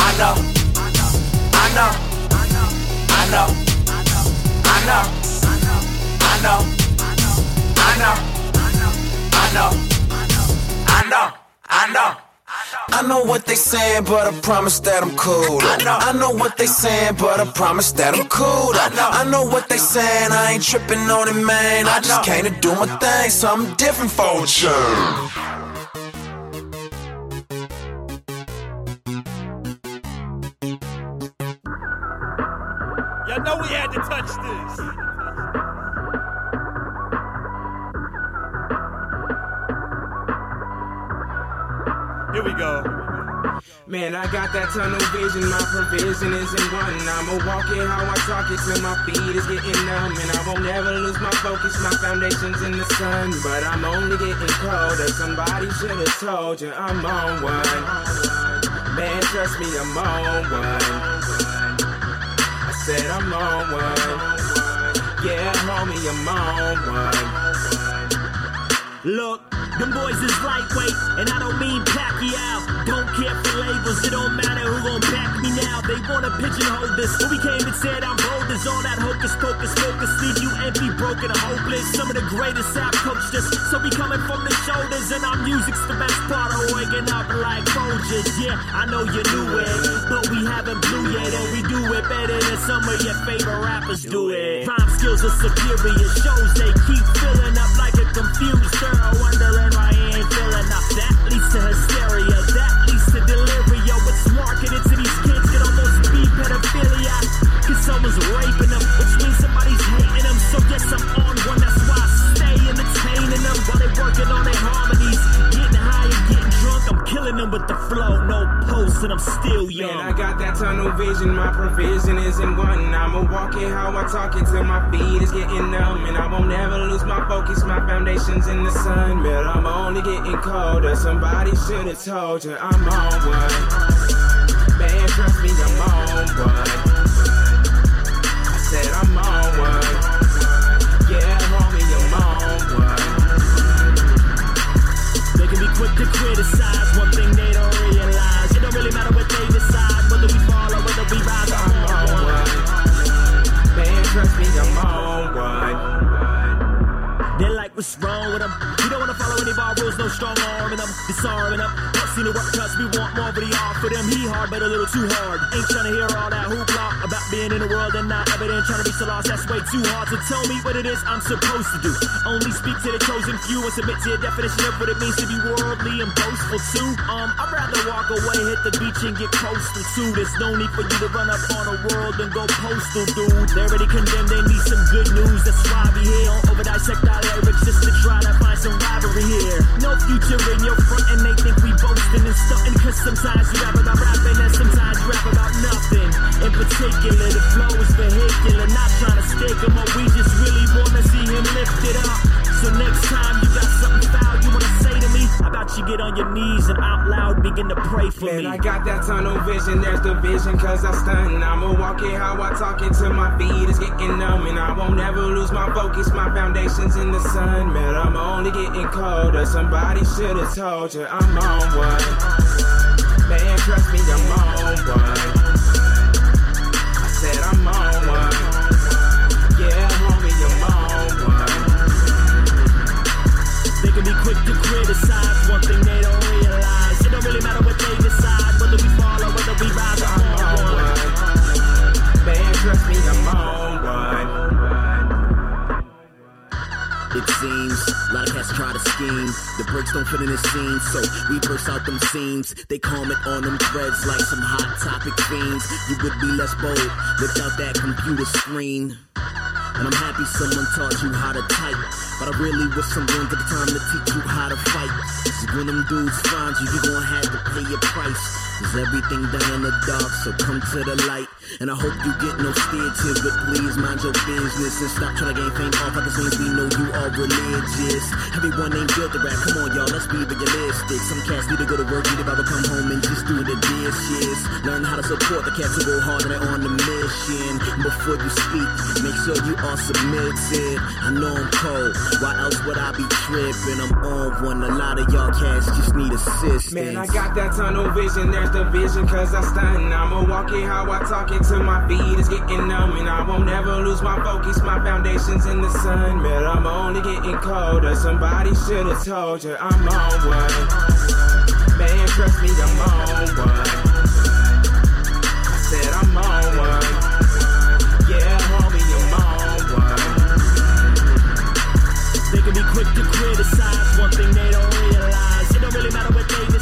I know. I know. I know. I know. I know. I know. I know. I know. I know. I know what they saying, but I promise that I'm cool. I know. I know what they saying, but I promise that I'm cool. I know. I know what they saying, I ain't tripping on it, man. I, just know. came to do my thing, something different for sure. Man, I got that tunnel vision, my provision isn't one. I'ma walk it how I talk it till my feet is getting numb. And I won't ever lose my focus, my foundation's in the sun. But I'm only getting colder, somebody should have told you I'm on one. Man, trust me, I'm on one. I said I'm on one. Yeah, homie, I'm on one. Look, them boys is lightweight, and I don't mean Pacquiao. Don't care for labels, it don't matter who gon' back me now. They wanna pigeonhole this, but we came and said I'm bold as all that hocus pocus focus. Leave you empty, broken, hopeless. Some of the greatest have coached us, so we coming from the shoulders, and our music's the best part of waking up like Folgers. Yeah, I know you knew it, but we haven't blew yet, and we do it better than some of your favorite rappers do it. Rhyme skills are superior, shows they keep filling up like confused girl, wondering why he ain't feeling up. That leads to hysteria, that leads to delirium. What's marketed to these kids could almost be pedophilia. Cause someone's raping with the flow, no post, and I'm still young. Man, I got that tunnel vision, my provision isn't one. I'ma walk it how I talk it till my feet is getting numb. And I won't ever lose my focus, my foundation's in the sun. But I'm only getting colder, somebody should have told you I'm on one. Man, trust me, I'm on one. Trying to be so lost, that's way too hard. So tell me what it is I'm supposed to do. Only speak to the chosen few and submit to your definition of what it means to be worldly and boastful too. Um, I'd rather walk away, hit the beach and get coastal too. There's no need for you to run up on a world and go postal, dude. They're already condemned, they need some good news. That's why we here. Don't over dissect our lyrics just to try to find some rivalry here. No future in your front, and they think we boasting and stunting. Cause sometimes you rap about rapping, and sometimes you rap about nothing. In particular, the flow is vehicular. Not trying to stick him up, we just really wanna see him lifted up. So next time you got you get on your knees and out loud begin to pray for Man, me? I got that tunnel vision, there's the vision, cause I stun. I'ma walk it how I talk it till my feet is getting numb. And I won't ever lose my focus, my foundation's in the sun. Man, I'm only getting colder. Somebody should've told you I'm on one. Man, trust me, I'm on one. Be quick to criticize one thing they don't realize. It don't really matter what they decide, whether we fall or whether we rise. I'm on one. Man, trust me, I'm on one. It seems a lot of cats try to scheme. The breaks don't fit in the scene, so we burst out them seams. They comment on them threads like some hot topic fiends. You would be less bold without that computer screen. And I'm happy someone taught you how to type. But I really wish someone took the time to teach you how to fight. Cause when them dudes find you, you gon' have to pay your price. Cause everything done in the dark, so come to the light. And I hope you get no steer but please mind your business and stop trying to gain fame off it seems we know you are religious. Everyone ain't built to rap, come on y'all, let's be realistic. Some cats need to go to work, need to Bible come home and just do the dishes. Learn how to support the cats who go hard and they're on the mission. Before you speak, make sure you are submitted. I know I'm cold, why else would I be tripping? I'm on one, a lot of y'all cats just need assistance. Man, I got that tunnel vision, there's the vision, cause I stun. I'ma walk it how I talk sinking to my feet, is getting numb, and I won't ever lose my focus. My foundation's in the sun, but I'm only getting colder. Somebody should have told you I'm on one. Man, trust me, I'm on one. I said I'm on one. Yeah, homie, I'm on one. They can be quick to criticize one thing they don't realize. It don't really matter what they